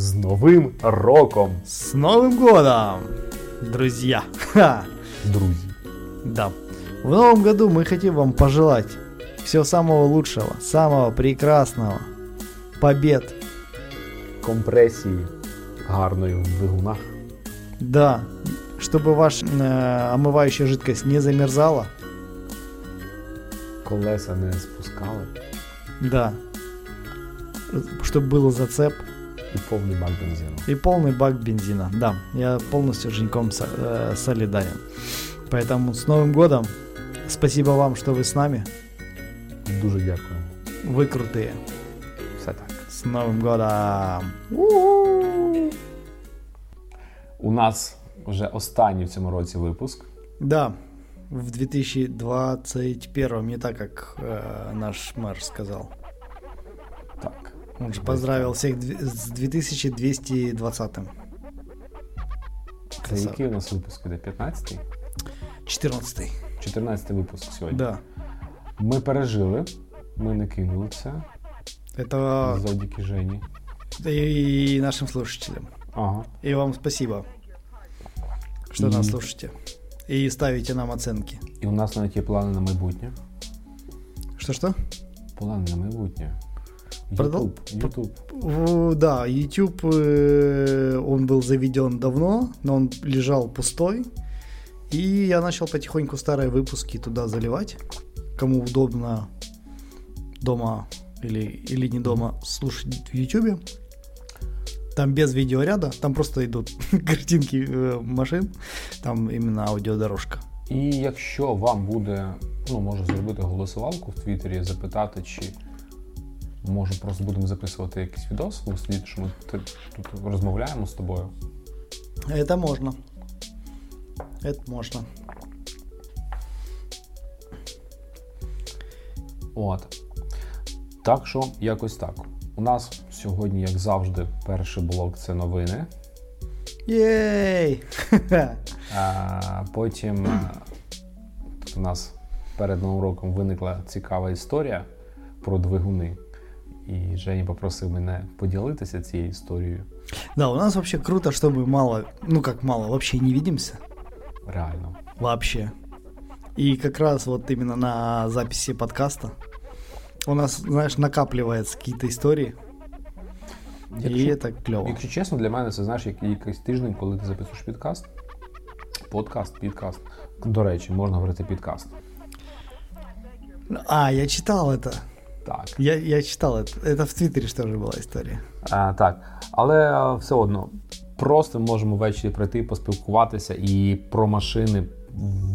З Новим роком, С Новым годом, друзья! Ха! друзі! Да. В новом году мы хотим вам пожелать всего самого лучшего, самого прекрасного, побед. Компресії гарної в двигунах. Да, чтобы ваша э, омывающая жидкость не замерзала. Колеса не спускали Да. Чтобы был зацеп і повний бак бензину. и полный бак бензина. Да, я полностью с Женьком со- э, солидарен. Поэтому с Новым годом. Спасибо вам, что вы с нами. Дуже дякую. Вы крутые. Все так. С Новым годом! У нас вже останній в цьому році випуск. Да, в 2021, не так, как э, наш мэр сказал. Так. Он же поздравил всех дв- с 2220. Це який у нас випуск іде? 15-й? 14. 14-й випуск сьогодні. Да. Ми пережили, ми не кинули це Это завдяки Жені. и нашим слушателям. Ага. И вам спасибо, что И- нас слушаете. И ставите нам оценки. І у нас навіть є плани на майбутнє. Что-что? Плани на майбутнє. Продал- Ютуб. Ютуб. В- Да, YouTube, э, он был заведен давно, но он лежал пустой. И я начал потихоньку старые выпуски туда заливать. Кому удобно дома или, или не дома слушать в YouTube. Там без видеоряда, там просто идут картинки э, машин, там именно аудиодорожка. І якщо вам буде, ну, можу зробити голосувалку в Твіттері, запитати, чи може просто будемо записувати якийсь відос, сидіти, що ми тут розмовляємо з тобою. Это можно. Это можно. От. Так що, якось так. У нас сьогодні, як завжди, перший блок це новини. Ей! А потім е, тут у нас перед новим роком виникла цікава історія про двигуни. І Женя попросив мене поділитися цією історією. Да, у нас вообще круто, что мы мало, ну как мало, вообще не видимся. Реально. Вообще. И как раз вот именно на записи подкаста у нас, знаешь, накапливаются какие-то истории. И Якщо, это клево. якщо чесно, для мене це знаєш, як якийсь тиждень, коли ти записуєш підкаст. Подкаст, підкаст. До речі, можна говорити підкаст. А, я читал это. Так. Я, я читал это. Это в Твиттере что же была история. А, так. Але а, все одно, просто можемо ввечері прийти, поспілкуватися і про машини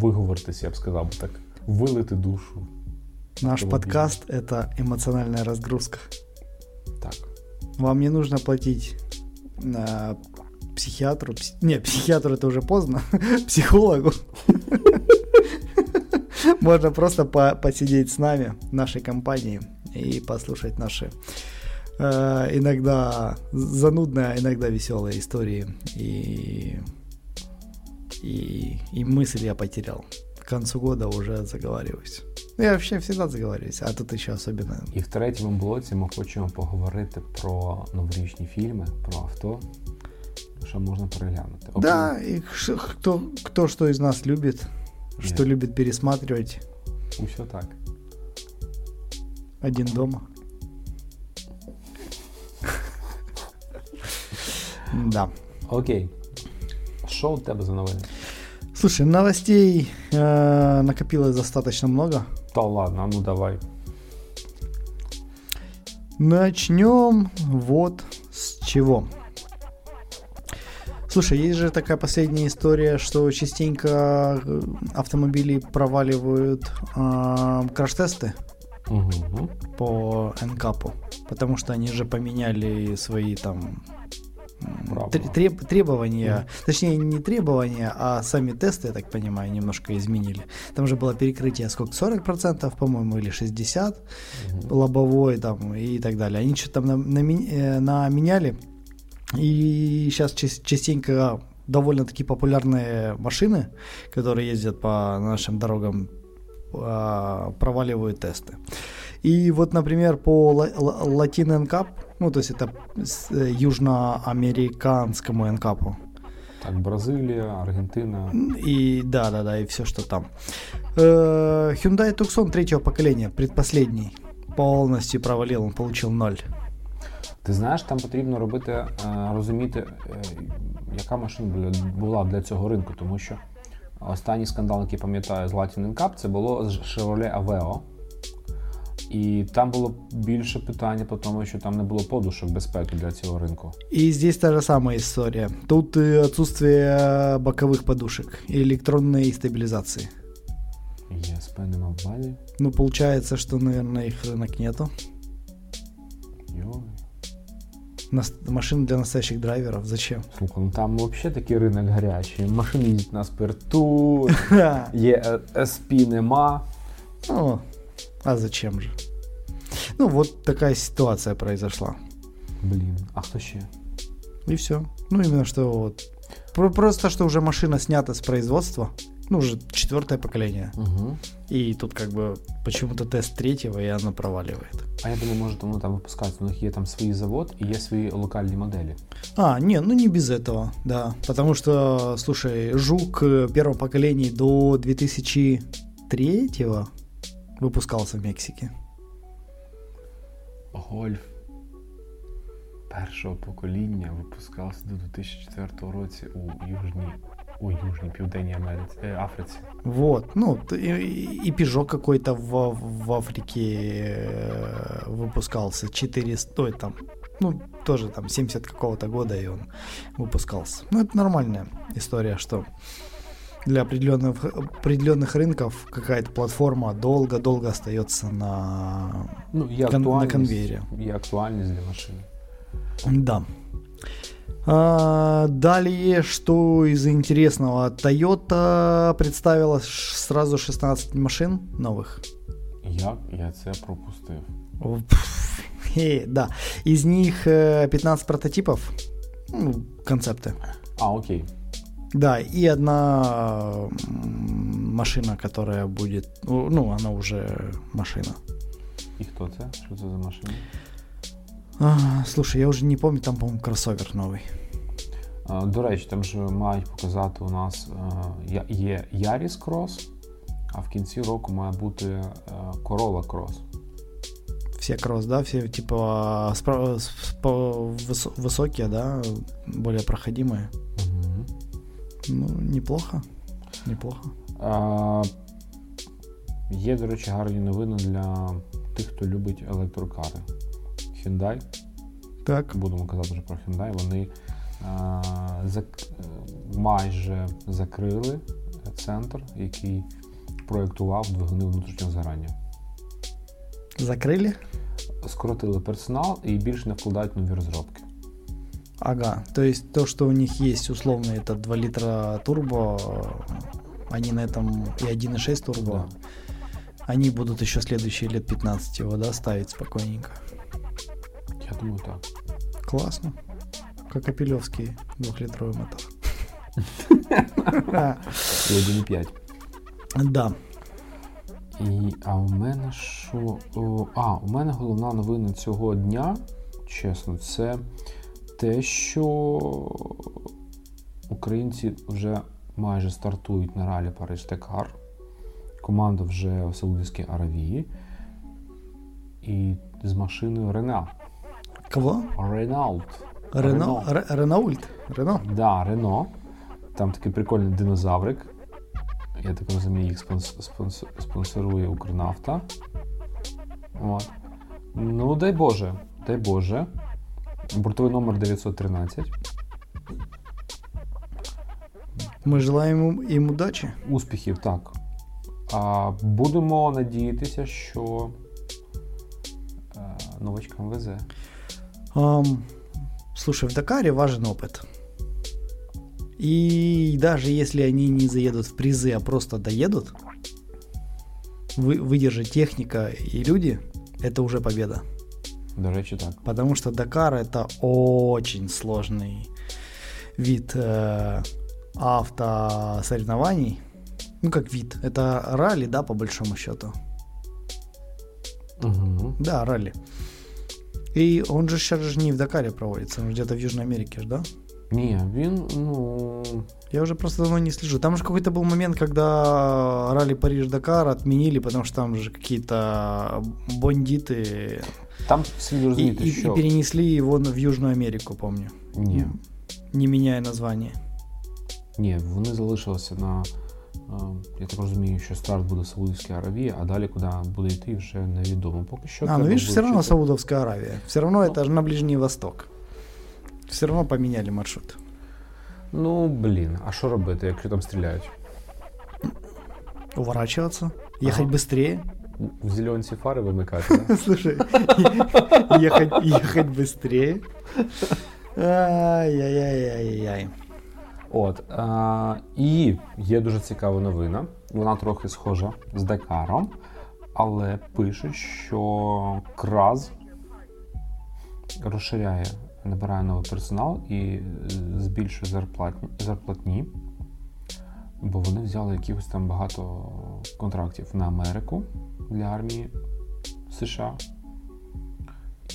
виговоритися, я б сказав би так. Вилити душу. Наш Автомобиль. подкаст — это эмоциональная разгрузка. Так. Вам не нужно платить э, психиатру. пс- Не, психиатру это уже поздно. Психологу. Можно просто по- посидеть с нами, в нашей компании, и послушать наши э, иногда занудные, а иногда веселые истории. И, и, и мысль я потерял. К концу года уже заговариваюсь. Ну, Я вообще всегда заговариваюсь, а тут еще особенно. І в третьому блоці ми хочемо поговорити про новорічні фільми, про авто, що можна переглянути. Окей? Да, и ш- кто, кто что из нас любит, что Нет. любит пересматривать Усе так. один дома. Да. Окей. Що у тебе за новини? Слушай, новостей э, накопилось достаточно много. Та ладно, а ну давай. Начнем вот с чего. Слушай, есть же такая последняя история, что частенько э, автомобили проваливают э, краш-тесты Угу. по НКАПу, потому что они же поменяли свои там треб- требования, точнее не требования, а сами тесты, я так понимаю, немножко изменили. Там же было перекрытие сколько, 40%, по-моему, или 60%, лобовой там и так далее. Они что-то там нам- нами- э, наменяли, и сейчас частенько довольно-таки популярные машины, которые ездят по нашим дорогам, проваливают тесты. И вот, например, по Latin NCAP, ну, то есть это э, южноамериканскому NCAP. Так, Бразилия, Аргентина. И да, да, да, и все, что там. Э, Hyundai Tucson третьего поколения, предпоследний, полностью провалил, он получил ноль. Ти знаєш, там потрібно робити, е, розуміти, е, яка машина була для цього ринку, тому що останній скандал, який пам'ятаю з Latin Cup, це було з Chevrolet Aveo. І там було більше питання по тому, що там не було подушок безпеки для цього ринку. И здесь та же самая история. Тут отсутствие боковых подушек и электронной стабилизации. ESP нема в базі. Ну, получается, что, наверное, их рынок нету. Йой. Нас- Машины для настоящих драйверов. Зачем? Слухай, ну там взагалі такий ринок гарячий. Машини їздять на спирту, є е, SP нема. Ну, а зачем же? Ну, вот такая ситуация произошла. Блін, а хто ще? И все. Ну, именно что вот. Про- Просто, что уже машина снята с производства. Ну, уже четвертое поколение. Угу. И тут как бы почему-то тест третьего, и оно проваливает. А я думаю, може, тому там випускають. У них є там свій завод і є свої локальні моделі. А, не, ну не без этого, да. Потому что, слушай, Жук э, первого поколения до 2003 выпускался в Мексике. Гольф першого покоління випускався до 2004 році у Южній, у Южній Південній Америці, е, Африці. Вот, ну, т- и, и Peugeot какой-то в, в Африке э, выпускался, 400, ой, там, ну, тоже там 70 какого-то года и он выпускался. Ну, это нормальная история, что для определенных, определенных рынков какая-то платформа долго-долго остается на... Ну, є Кон- на актуальність, конвейері. Є актуальність для машини. Да. А, далее, что из интересного? Toyota представила сразу 16 машин новых. Як я це пропустив? О, пф, хе, Да. Из них э, 15 прототипов, ну, концепты. А, окей. Да, и одна машина, которая будет, ну, она уже машина. І хто це? Що це за машина? А, слушай, я уже не помню, там, по-моему, кроссовер новый. А, До речі, там же мають показати у нас е, я- є Yaris Cross, а в кінці року має бути е, Corolla Cross. Все кросс, да, все типа спра- с- по- выс- высокие, да, более проходимые. Угу. Ну, неплохо. Неплохо. А, є, до речі, гарні новини для тих, хто любить електрокари. Hyundai, Так. будемо казати вже про Hyundai, вони а, зак- е, майже закрили центр, який проєктував двигуни внутрішнього згорання. Закрыли? Скоротили персонал і більше не вкладають нові розробки. Ага. То есть то, что у них есть условно это 2 литра турбо, они на этом и 1.6 турбо, Да. они будут еще следующие лет 15 его, да, ставить спокойненько. Я думаю, так. Классно. Как Апелевский двухлитровый мотор. І 1,5. Да. І, а у мене що? А, у мене головна новина цього дня, чесно, це те, що українці вже майже стартують на ралі Париж Текар. Команда вже в Саудівській Аравії. І з машиною Рена. Кого? Ренаулт. Рено? Ре- Ренаульт? Рено? Да, Рено. Там такий прикольний динозаврик. Я так розумію, їх спонс- спонс- спонсорує Укрнафта. От. Ну, дай Боже, дай Боже. Бортовий номер 913. Мы желаем им, им удачи. Успіхів, так. А, будемо надіятися, що е, новачкам везе. Слушай, в Дакаре важен опыт. И даже если они не заедут в призы, а просто доедут, вы, выдержит техника и люди, это уже победа. До речі, так. Потому что Дакар это очень сложный вид э, автосоревнований. Ну, как вид. Это ралли, да, по большому счету. Угу. Да, ралли. И он же сейчас же не в Дакаре проводится, он где-то в Южной Америке же, да? Ні, він, ну. Я уже просто давно не слежу. Там же какой-то был момент, когда ралли Париж-Дакар отменили, потому что там же какие-то бандиты Там слід и, розуміти, и- що. и перенесли его на- в Южную Америку, помню. Ні. Не меняя название. Ні, вони залишилися на. е, Я так розумію, що старт буде в Саудівській Аравії, а далі куди буде йти, вже невідомо. Поки що. А, ну треба видишь, все равно вивчити. Саудовская Аравия. Все равно это же на Ближний Восток. Все равно поменяли маршрут. Ну, блін, а що робити, якщо там стріляють? Уворачиваться, ехать Ага. быстрее. В зеленці фари вимикати, да? Слушай, ехать, ехать быстрее. Ай-яй-яй-яй-яй. От. Е, і є дуже цікава новина. Вона трохи схожа з Дакаром, але пишуть, що Краз розширяє, набирає новий персонал і е, збільшує зарплатні, зарплатні, бо вони взяли якихось там багато контрактів на Америку для армії США.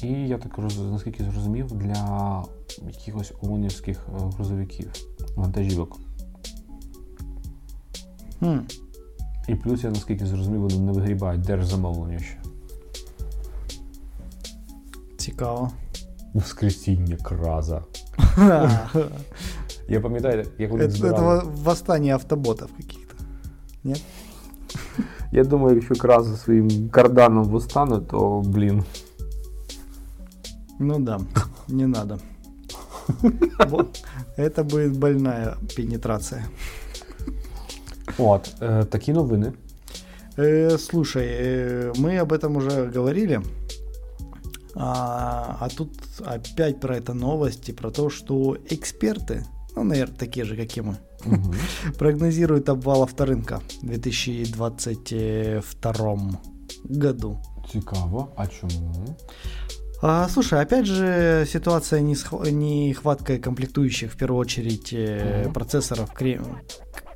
І я так наскільки зрозумів, для якихось ООНівських е, грузовиків, вантажівок. Хм. І плюс, я наскільки зрозумів, вони не вигрібають держзамовлення ще. Цікаво. Воскресіння краза. Я пам'ятаю, як вони збирали. это восстание автоботов каких-то. Нет? Я думаю, якщо краз за своїм карданом востане, то блін. Ну да, не надо. Вот. Это будет больная пенетрация. От, е, такі новини. Э, слушай, э, мы об этом уже говорили. А, а тут опять про это новости, про то, что эксперты, ну, наверное, такие же, как и мы, Угу. прогнозируют обвал авторынка в 2022 году. Цікаво. А чому? А, слушай, опять же, ситуация не сх- нехваткой комплектующих, в первую очередь, Мгм. процессоров крем-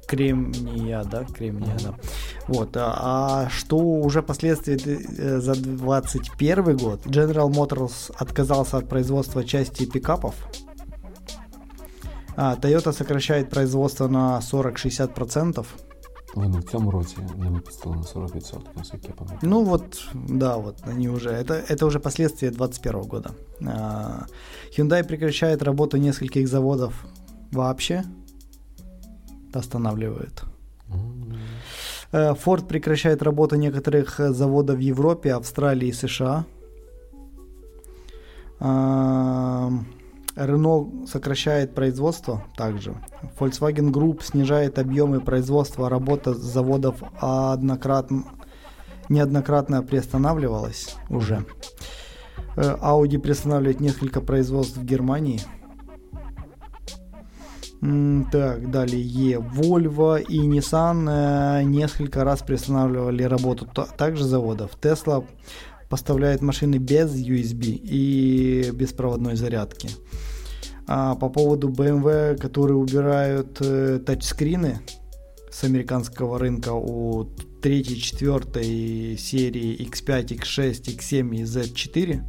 кремния, да, кремния, да. Вот, а, а что уже последствия э, за 2021 год? General Motors отказался от производства части пикапов. А, Toyota сокращает производство на 40-60%. Вони в цьому році не випустили на 40%, наскільки я пам'ятаю. Ну вот, да, вот они уже, это, это уже последствия 2021 года. А, Hyundai прекращает работу нескольких заводов вообще, останавливает. Э, Ford прекращает работу некоторых заводов в Европе, Австралии и США. Renault сокращает производство также. Volkswagen Group снижает объемы производства, работа заводов однократно, неоднократно приостанавливалась уже. Э, Audi приостанавливает несколько производств в Германии. Так, далее. Volvo и Nissan э, несколько раз приостанавливали работу та- также заводов. Tesla поставляет машины без USB и беспроводной зарядки. А по поводу BMW, которые убирают э, тачскрины с американского рынка у 3, 4 серии X5, X6, X7 и Z4.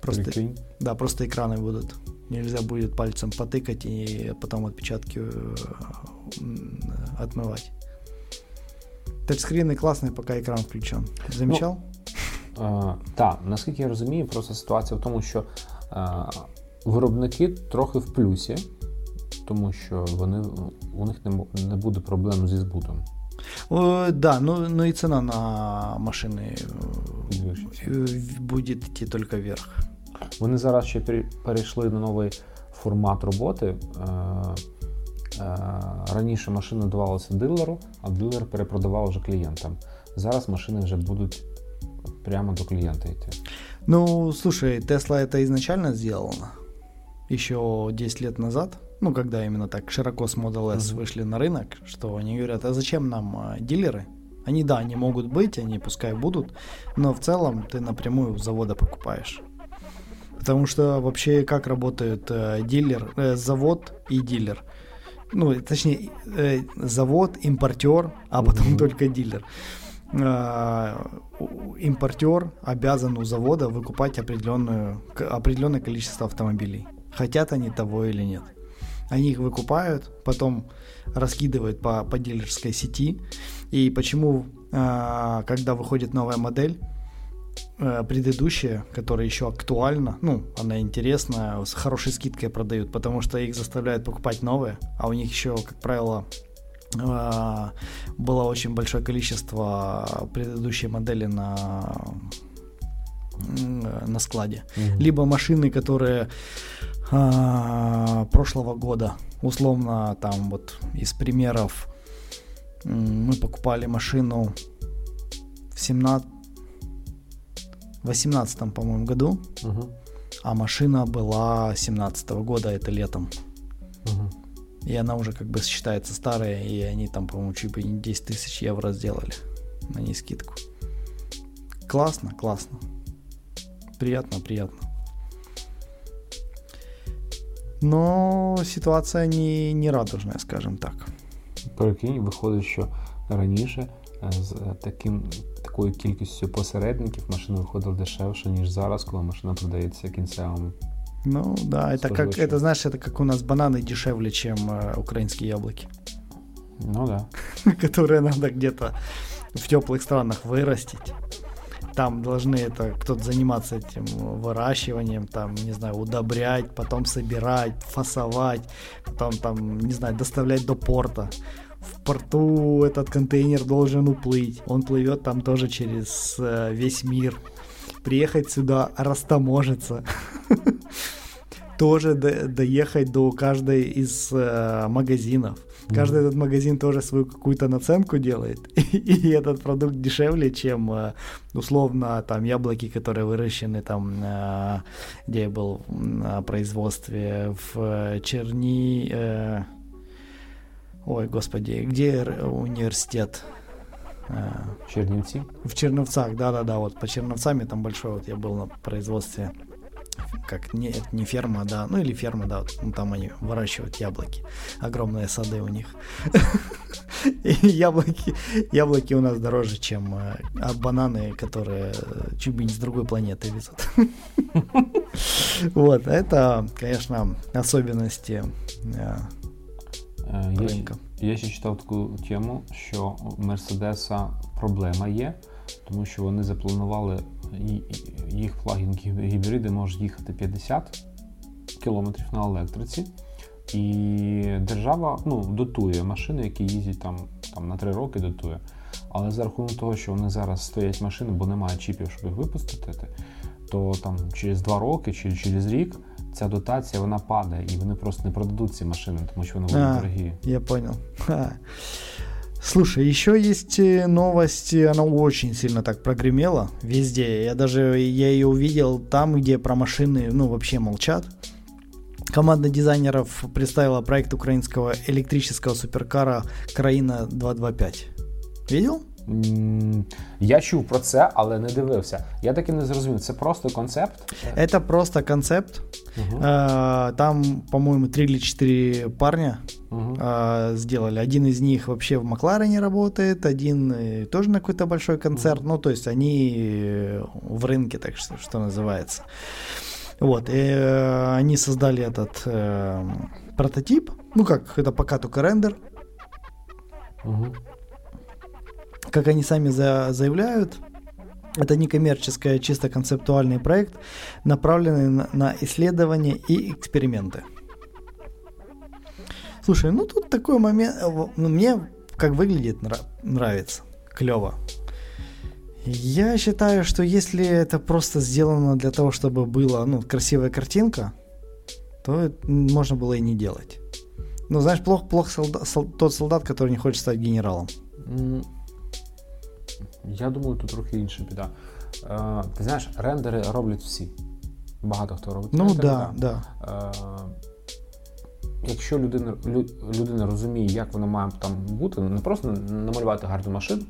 Просто Прикинь. да, просто экраны будут. Нельзя будет пальцем потыкать и потом отпечатки э, отмывать. Тачскрины классные, пока экран включен. Замечал? Е, так, наскільки я розумію, просто ситуація в тому, що е, виробники трохи в плюсі, тому що вони, у них не, мо- не буде проблем зі збутом. Э, да, ну, ну и цена на машины э, Підвищиться. э, будет идти только вверх. Вони зараз ще пере- перейшли на новий формат роботи. Е, е, раніше машина давалася дилеру, а дилер перепродавав вже клієнтам. Зараз машини вже будуть прямо до клієнта йти. Ну, слушай, Тесла это изначально сделала. Еще 10 лет назад. Ну, когда именно так широко с Model S Мгм. вышли на рынок, что они говорят, а зачем нам а, дилеры? Они, да, они могут быть, они пускай будут, но в целом ты напрямую у завода покупаешь. Потому что вообще как работает э, дилер, э, завод и дилер? Ну, точнее, э, завод, импортер, а потом Мгм. только дилер. Э, импортер обязан у завода выкупать определенную, определенное количество автомобилей. Хотят они того или нет. Они их выкупают, потом раскидывают по, по дилерской сети. И почему, э, когда выходит новая модель, э, предыдущая, которая еще актуальна, ну, она интересная, с хорошей скидкой продают, потому что их заставляют покупать новые, а у них еще, как правило, было очень большое количество предыдущей модели на на складе. Mm-hmm. Либо машины, которые а, прошлого года. Условно, там вот из примеров мы покупали машину в 17 18 по-моему, году, угу. а машина была 17 -го года, это летом. Угу. И она уже как бы считается старая, и они там, по-моему, чуть бы не 10 тысяч евро сделали на ней скидку. Классно, классно. Приятно, приятно. Но ситуація не, не радужна, скажімо так. Прикинь, виходить, що раніше з таким, такою кількістю посередників машина виходила дешевше, ніж зараз, коли машина продається кінцевому. Ну да, это как, это знаешь, это как у нас бананы дешевле, чем э, украинские яблоки. Ну да. Которые надо где-то в теплых странах вырастить там должны это кто-то заниматься этим выращиванием, там, не знаю, удобрять, потом собирать, фасовать, потом там, не знаю, доставлять до порта. В порту этот контейнер должен уплыть. Он плывет там тоже через э, весь мир. Приехать сюда, растаможиться. Тоже доехать до каждой из э, магазинов Каждый этот магазин тоже свою какую-то наценку делает, и этот продукт дешевле, чем э, условно там яблоки, которые выращены там, э, где я был на производстве в Черни... Ой, господи, где университет? Чернівці? В Черновцах, да-да-да, вот по Черновцам там большой, вот я был на производстве как не, не ферма, да, ну или ферма, да, вот, ну, там они выращивают яблоки, огромные сады у них. И яблоки, яблоки у нас дороже, чем э, а бананы, которые э, чуть бы не с другой планеты везут. Вот, это, конечно, особенности э, ринка. Я ще читав таку тему, що у Мерседеса проблема є, тому що вони запланували їх плагін гібриди можуть їхати 50 км на електриці. І держава ну, дотує машини, які їздять там там на 3 роки дотує. Але за рахунок того, що вони зараз стоять машини, бо немає чіпів, щоб їх випустити, то там через 2 роки чи через рік ця дотація вона падає, і вони просто не продадуть ці машини, тому що вони будуть дорогі. Я понял. Слушай, еще есть э, новость, она очень сильно так прогремела везде. Я даже я ее увидел там, где про машины, ну, вообще молчат. Команда дизайнеров представила проект украинского электрического суперкара Країна 225. Видел? Я чув про це, але не дивився. Я таки не зрозумів. Це просто концепт? Это просто концепт. Угу. Там, по-моему, три или четыре парня угу. сделали. Один из них вообще в Макларене работает, один э, тоже на какой-то большой концерт. Угу. Ну, то есть они э, в рынке, так что, что называется. Вот, и они создали этот э, прототип. Ну как, это пока только рендер. Угу как они сами за, заявляют, это не коммерческое, чисто концептуальный проект, направленный на, на исследования и эксперименты. Слушай, ну тут такой момент, ну, мне как выглядит нравится, клево. Я считаю, что если это просто сделано для того, чтобы была ну, красивая картинка, то можно было и не делать. Ну, знаешь, плохо, плохо солдат, сол, тот солдат, который не хочет стать генералом. Я думаю, тут трохи інша біда. Е, Ти знаєш, рендери роблять всі. Багато хто робить. Ну, рендери, да, да. Е, Якщо людина людина розуміє, як воно має там бути, не просто намалювати гарну машину,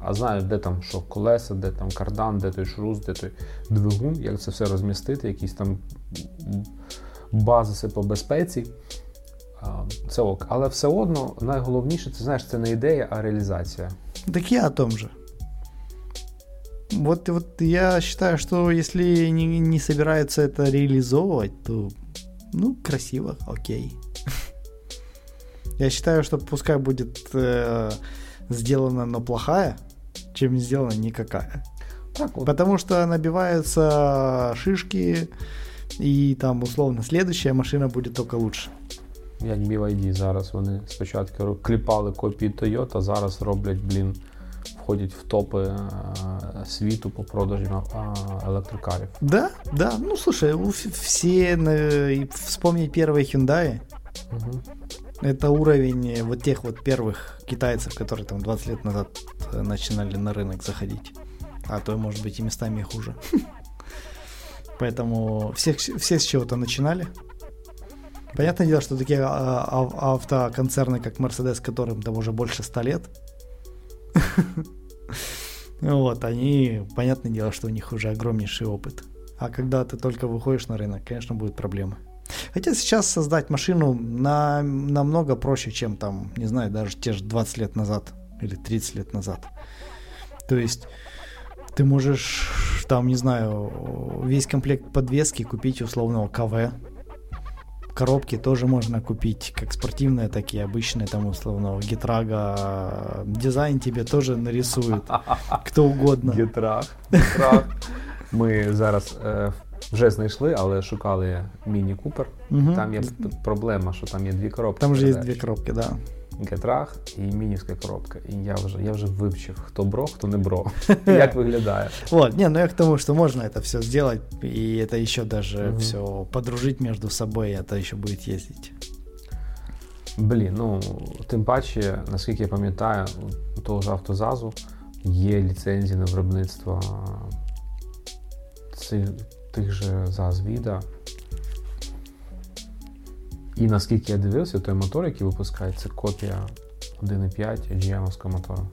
а знає, де там що колеса, де там кардан, де той шрус, де той двигун, як це все розмістити, якісь там базиси по безпеці. Це ок. Але все одно найголовніше, це знаєш, це не ідея, а реалізація. Так я о том же. вот, вот я считаю, что если не, не собираются это реализовывать, то ну, красиво, окей. Я считаю, что пускай будет э, сделана, но плохая, чем не сделана никакая. Так от. Потому что набиваются шишки, и там условно следующая машина будет только лучше. Як BYD зараз. Вони спочатку ру- кліпали копії Toyota, зараз роблять, блін, входять в топи е, світу по продажі е, електрокарів. Да, да. Ну слушай, у ф- все э, и вспомни первые Hyundai. Угу. Это уровень э, вот тех вот первых китайцев, которые там 20 лет назад э, начинали на рынок заходить. А то, может быть, и местами и хуже. Поэтому все, все с чего-то начинали. Понятное дело, что такие а, ав- автоконцерны, как Mercedes, которым там уже больше 100 лет, вот, они, понятное дело, что у них уже огромнейший опыт. А когда ты только выходишь на рынок, конечно, будут проблемы. Хотя сейчас создать машину на, намного проще, чем там, не знаю, даже те же 20 лет назад или 30 лет назад. То есть ты можешь там, не знаю, весь комплект подвески купить условного КВ Коробки тоже можно купить, как спортивные, так и обычные, там условного гитрага. Дизайн тебе тоже нарисует кто угодно. Гітрах. Гітрах. Ми зараз е, вже знайшли, але шукали Міні Купер. Мгм. Там є п- проблема, що там є дві коробки. Там же есть передач. две коробки, да. Гетрах і мінівська коробка. І я вже, я вже вивчив, хто бро, хто не бро. І як виглядає. Вот, не, ну я к тому, что можно это все сделать, и это еще даже Мгм. все подружить между собой, и это еще будет ездить. Блін, ну тим паче, наскільки я пам'ятаю, у того ж автозазу є ліцензії на виробництво цих, тих же ЗАЗ Віда. І наскільки я дивився, той мотор, який випускають, це копія 1.5 GM мотора.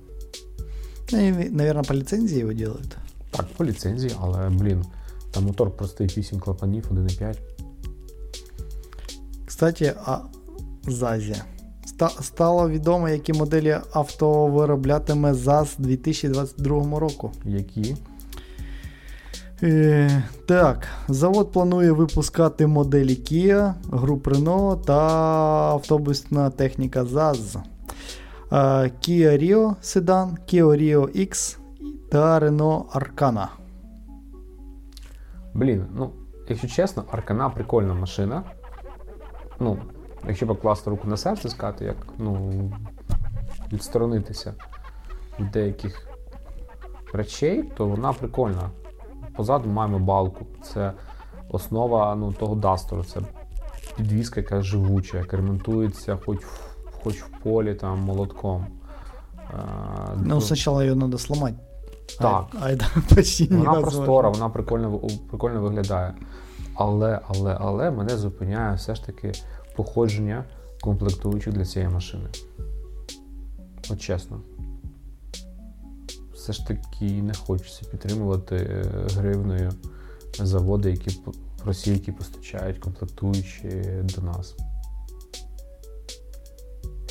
Ну, и, наверное, по лицензии его делают. Так, по ліцензії, але блін, там мотор простий 8 клапанів, 1.5. Кстати, о ЗАЗі. Стало відомо, які моделі авто вироблятиме ЗАЗ 2022 року. Які Е, так, завод планує випускати моделі Kia, груп Renault та автобусна техніка ЗАЗ. Е, Kia Rio седан, Kia Rio X та Renault Arcana. Блін, ну, якщо чесно, Аркана прикольна машина. Ну, якщо покласти руку на серце, сказати, як ну, відсторонитися від деяких речей, то вона прикольна. Позаду маємо балку. Це основа ну, того дастеру. Це підвізка, яка живуча, яка ремонтується хоч в, хоч в полі там, молотком. Е, Ну, спочатку її треба сломати. Так. А, а почти Вона невозможно. простора, вона прикольно, прикольно виглядає. Але, але, але мене зупиняє все ж таки походження комплектуючих для цієї машини. От чесно. Все ж таки не хочеться підтримувати е, гривною заводи, які Росії, які постачають комплектуючі до нас.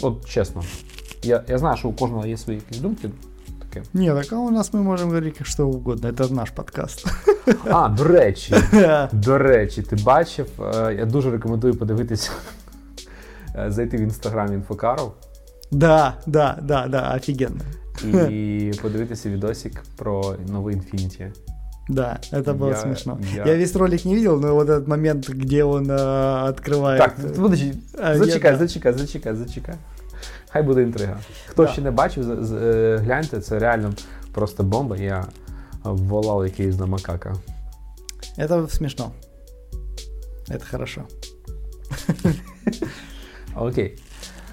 От чесно. Я, я знаю, що у кожного є свої якісь думки. Таке. Ні, так а у нас ми можемо говорити що угодно. Це наш подкаст. А, до речі, До речі, ти бачив, е, я дуже рекомендую подивитися, е, зайти в інстаграм інфокаров Да, да, да, да, офігенно. і подивитися відосик про новий Infinity. Да, это было Я- смешно. я- Я... весь ролик не видел, но вот этот момент, где он э, открывает... Так, подожди, А, зачекай, я- зачекай, зачекай, зачекай. Хай буде інтрига. Хто Да. ще не бачив, з- з- е, гляньте, це реально просто бомба. Я волав якийсь на макака. Это смешно. Это хорошо. Окей.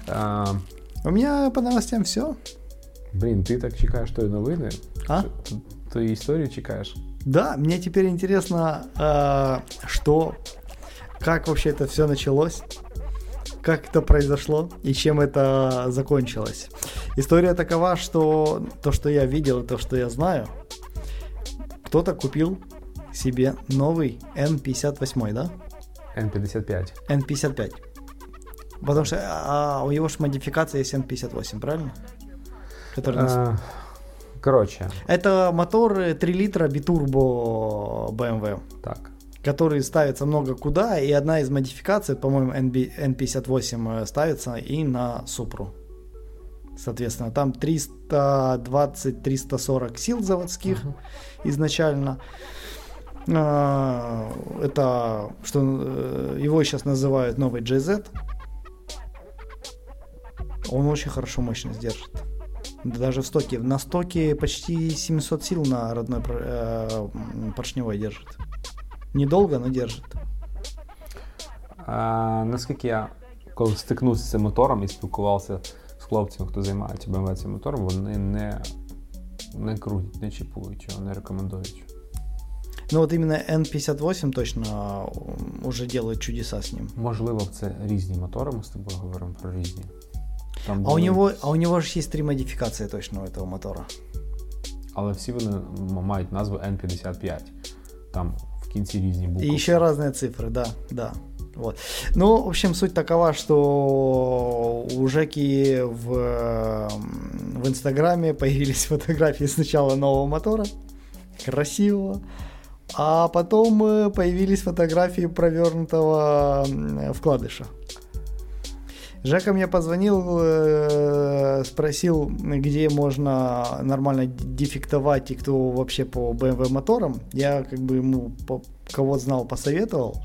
А, У меня по новостям все. блін, ти так чекаєш тої новини? А? Т- Тої історії чекаєш? Да, мне теперь интересно, э, что, как вообще это все началось, как это произошло и чем это закончилось. История такова, что то, что я видел, и то, что я знаю, кто-то купил себе новый N58, да? N55. N55. Потому что а, у его же модификация есть N58, правильно? Который нас- Е, Коротше, Это мотор э, 3 литра битурбо BMW, так. который ставится много куда, и одна из модификаций, по-моему, NB N58 э, ставится и на Супру. Соответственно, там 320-340 сил заводских изначально. А, Это что э, его сейчас называют новый GZ. Он очень хорошо мощность держит. Даже в стоке. На стоке почти 700 сил на родной э, поршневой держит. Недолго, но держит. А, наскільки я коли стикнувся з цим мотором і спілкувався з хлопцями, хто займається BMW цим мотором, вони не, не крутять, не чіпують його, не рекомендують. Но вот именно N58 точно м, уже делает чудеса с ним. Можливо, це різні мотори, ми з тобою говоримо про різні. Там А у були- него, а у него же есть три модификации точно у этого мотора. Але всі вони м- мають назву N55. Там в кінці різні букви. И еще разные цифры, да, да. Вот. Ну, в общем, суть такова, что у Жеки в, м, в Инстаграме появились фотографии сначала нового мотора, красивого, а потом э, появились фотографии провернутого м, вкладыша. Жека мне позвонил, э, спросил, где можно нормально дефектовать и кто вообще по BMW моторам. Я как бы ему кого знал посоветовал,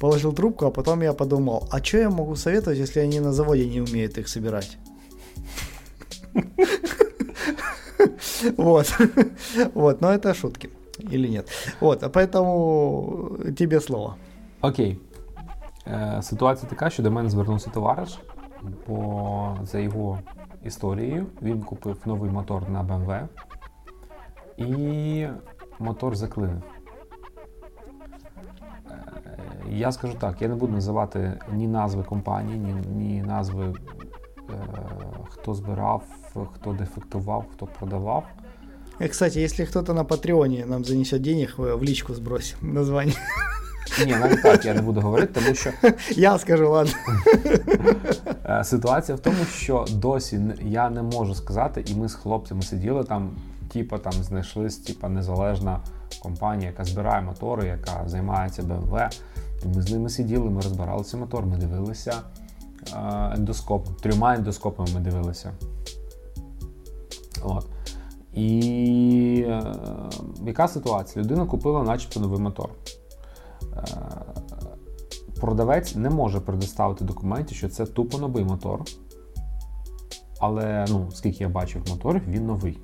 положил трубку, а потом я подумал, а что я могу советовать, если они на заводе не умеют их собирать? Вот. Вот, но это шутки. Или нет. Вот, а поэтому тебе слово. Окей. Е, ситуація така, що до мене звернувся товариш, бо за його історією він купив новий мотор на BMW і мотор заклинив. Е, Я скажу так, я не буду називати ні назви компанії, ні, ні назви, е, хто збирав, хто дефектував, хто продавав. Кстати, если кто-то на Патреоне нам занесет денег, в личку сбросим название. Ні, навіть так я не буду говорити, тому що Я скажу, ладно. Е, Ситуація в тому, що досі я не можу сказати, і ми з хлопцями сиділи там, типа там знайшлись, типа незалежна компанія, яка збирає мотори, яка займається BMW. І ми з ними сиділи, ми розбирали цей мотор, ми дивилися е, ендоскопом, трьома ендоскопами ми дивилися. От. І е, яка ситуація? Людина купила, начебто, новий мотор. Е, продавець не може предоставити документів, що це тупо новий мотор. Але, ну, скільки я бачив моторів, він новий.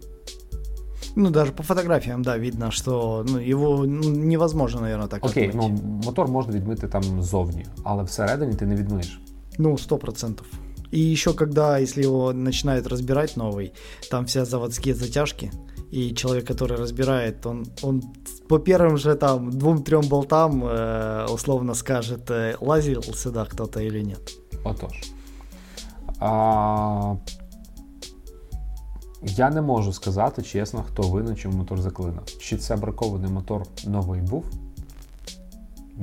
Ну, даже по фотографиям, да, видно, что ну, его ну, невозможно, наверное, так Окей, отмыть. ну мотор можна відмити там ззовні, але всередині ти не відмиєш. Ну, сто процентов. И еще когда, если его начинают разбирать новый, там вся заводские затяжки, и человек, который разбирает, он, он по первым же там двум-трем болтам э, условно скажет, э, лазил сюда кто-то или нет. Отож. А, я не можу сказати чесно, хто винен, чому мотор заклинив. Чи це бракований мотор новий був,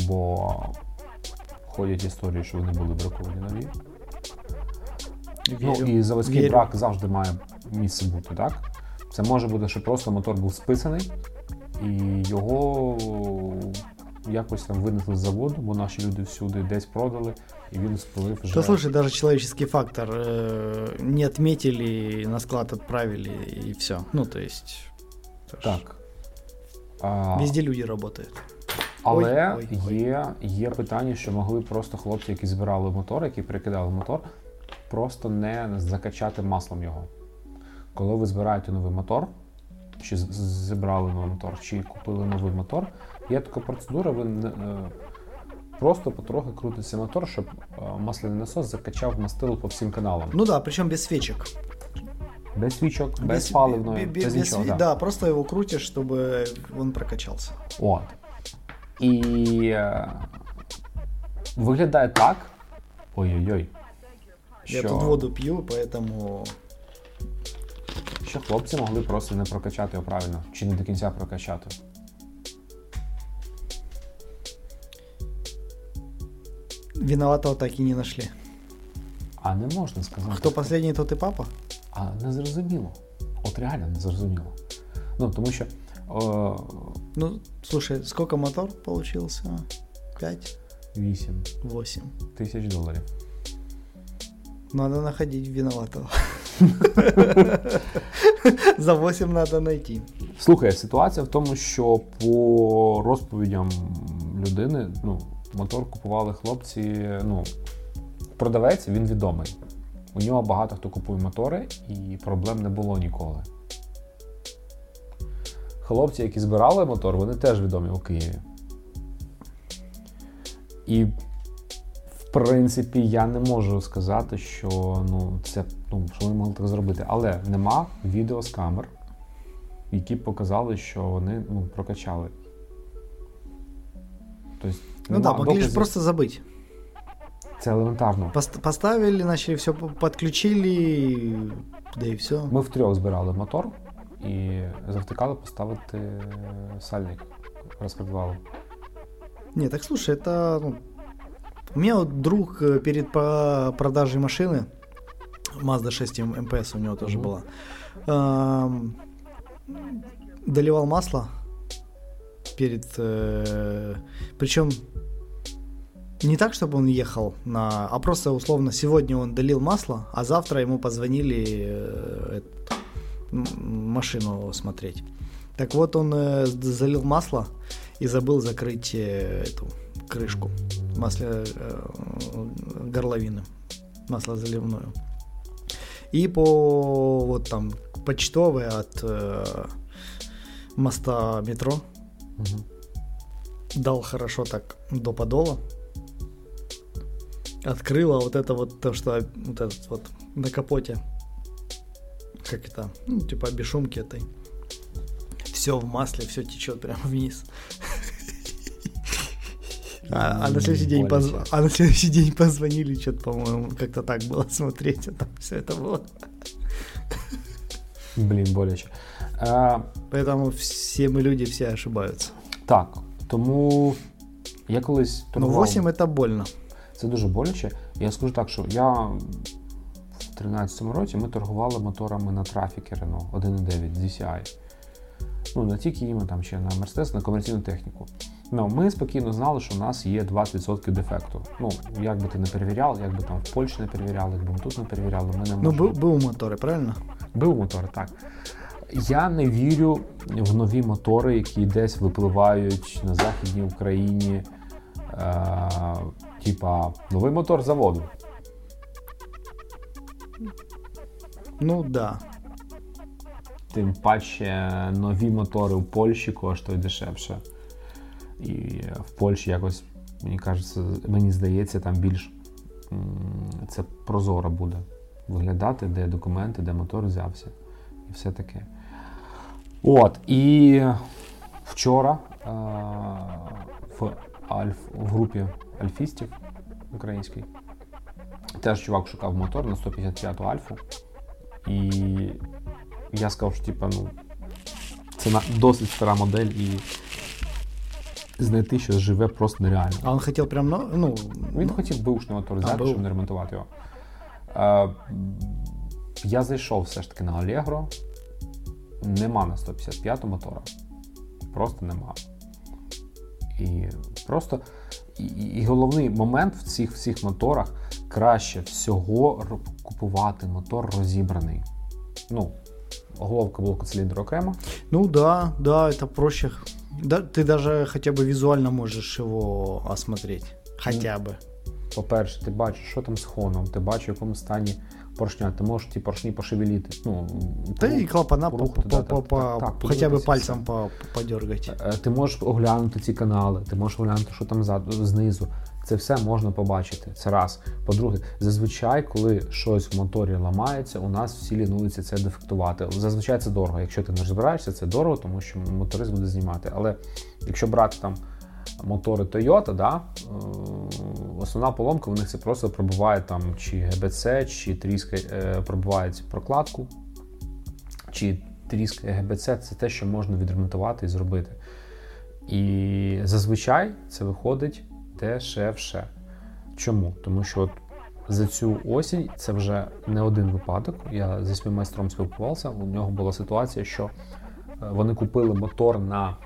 бо ходять історії, що вони були браковані нові. Ну Верю. і заводський Вірю. брак завжди має місце бути, так? Це може бути, що просто мотор був списаний, і його якось там винесли з заводу, бо наші люди всюди десь продали, і він спалив вже. Да слушай, даже человеческий фактор э, не отметили, на склад отправили и все. Ну, то есть... Так. А, Везде люди работают. але Ой, ой, ой. Є, є питання, що могли просто хлопці, які збирали мотор, які перекидали мотор, просто не закачати маслом його. Коли ви збираєте новий мотор, чи зібрали новий мотор, чи купили новий мотор, є така процедура, ви е, просто потрохи крутиться мотор, щоб е, масляний насос закачав мастило по всім каналам. Ну да, причем без свечек. Без свічок, без, паливної, бе- без, без нічого. сви- да. да, просто его крутишь, чтобы он прокачался. От. І е, виглядає так. Ой-ой-ой. Я тут воду пью, поэтому... що хлопці могли просто не прокачати його правильно, чи не до кінця прокачати. Виноватого так и не нашли. А не можна сказати. Кто последний, тот и папа. А не зрозуміло. От реально не зрозуміло. Ну, тому що. О, Ну, слушай, сколько мотор получился? 5? 8 8. тисяч доларів. Надо находить виноватого. За 8 надо найти. Слухай, ситуація в тому, що по розповідям людини, ну, мотор купували хлопці. Ну, продавець він відомий. У нього багато хто купує мотори, і проблем не було ніколи. Хлопці, які збирали мотор, вони теж відомі у Києві. І, принципі, я не можу сказати, що ну, це, ну, що вони могли так зробити. Але нема відео з камер, які показали, що вони ну, прокачали. Тобто, Ну да, могли доказів. просто забыть. Це елементарно. Поставили, начали все подключили, да и все. Ми втрьох збирали мотор і завтикали поставити сальник розпредвалу. Не, так слушай, это... ну, у меня вот друг э, перед продажей машины, Mazda 6 М- МПС у него тоже была, доливал масло перед... причем не так, чтобы он ехал на... А просто условно сегодня он долил масло, а завтра ему позвонили э, машину смотреть. Так вот он э, залил масло и забыл закрыть э, эту крышку масла э, горловины, масло заливную. И по вот там почтовой от э, моста метро Угу. дал хорошо так до подола. Открыла вот это вот то, что вот этот вот на капоте. Как это? Ну, типа бесшумки этой. Все в масле, все течет прямо вниз. А, а на следующий день позв- Боляче. а на следующий день позвонили, что-то, по-моему, как-то так было смотреть, а там все это было. Блін, боляче. Е, Поэтому все мы люди все ошибаются. так, тому я колись Но торгував. 8 это больно. Це дуже боляче. Я скажу так, що я в 13-му році ми торгували моторами на трафіки Renault 1.9 DCI. Ну, не тільки їм, там ще на Mercedes, на комерційну техніку. Ну, ми спокійно знали, що у нас є 20% дефекту. Ну, як би ти не перевіряв, як би там в Польщі не перевіряли, як би ми тут не перевіряли, ми не Ну, можемо. был, был моторы, правильно? Був мотор, так. Я не вірю в нові мотори, які десь випливають на Західній Україні. Е, типа, новий мотор заводу. Ну да. Тим паче нові мотори в Польщі коштують дешевше. І в Польщі якось, мені кажеться, мені здається, там більш це прозоро буде виглядати, де документи, де мотор взявся. І все таке. От, і вчора е, в, Альф, в групі альфістів українській теж чувак шукав мотор на 155 альфу. І я сказав, що типа, ну, це досить стара модель і знайти щось живе просто нереально. А он хотел прям, ну, ну, Він ну, хотів бушний мотор взяти, щоб не ремонтувати його. Е, я зайшов все ж таки на Allegro. Нема на 155 мотора. Просто нема. І просто. І, і головний момент в цих всіх моторах краще всього купувати мотор розібраний. Ну, головка блоку циліндру окремо. ну да, да, это проще. Да, ты даже хотя бы визуально можешь его осмотреть. Хотя бы. По-перше, ти бачиш, що там з хоном, ти бачиш, в якому стані поршня, ти можеш ті поршні пошевеліти. Ну, Да и клапана по, порухати, по- да, по- так, по- так, так, хотя бы подивитися пальцем все. по- подергать. Е, Ти можеш оглянути ці канали, ти можеш оглянути, що там ззаду, знизу. Це все можна побачити. Це раз. По-друге, зазвичай, коли щось в моторі ламається, у нас всі лінуються це дефектувати. Зазвичай це дорого. Якщо ти не розбираєшся, це дорого, тому що моторист буде знімати. Але якщо брати там мотори Toyota, да, е, основна поломка в них це просто пробиває там чи ГБЦ, чи тріска е, пробивають прокладку, чи тріскає ГБЦ, це те, що можна відремонтувати і зробити. І зазвичай це виходить дешевше. Чому? Тому що от за цю осінь це вже не один випадок. Я зі своїм майстром спілкувався. У нього була ситуація, що вони купили мотор на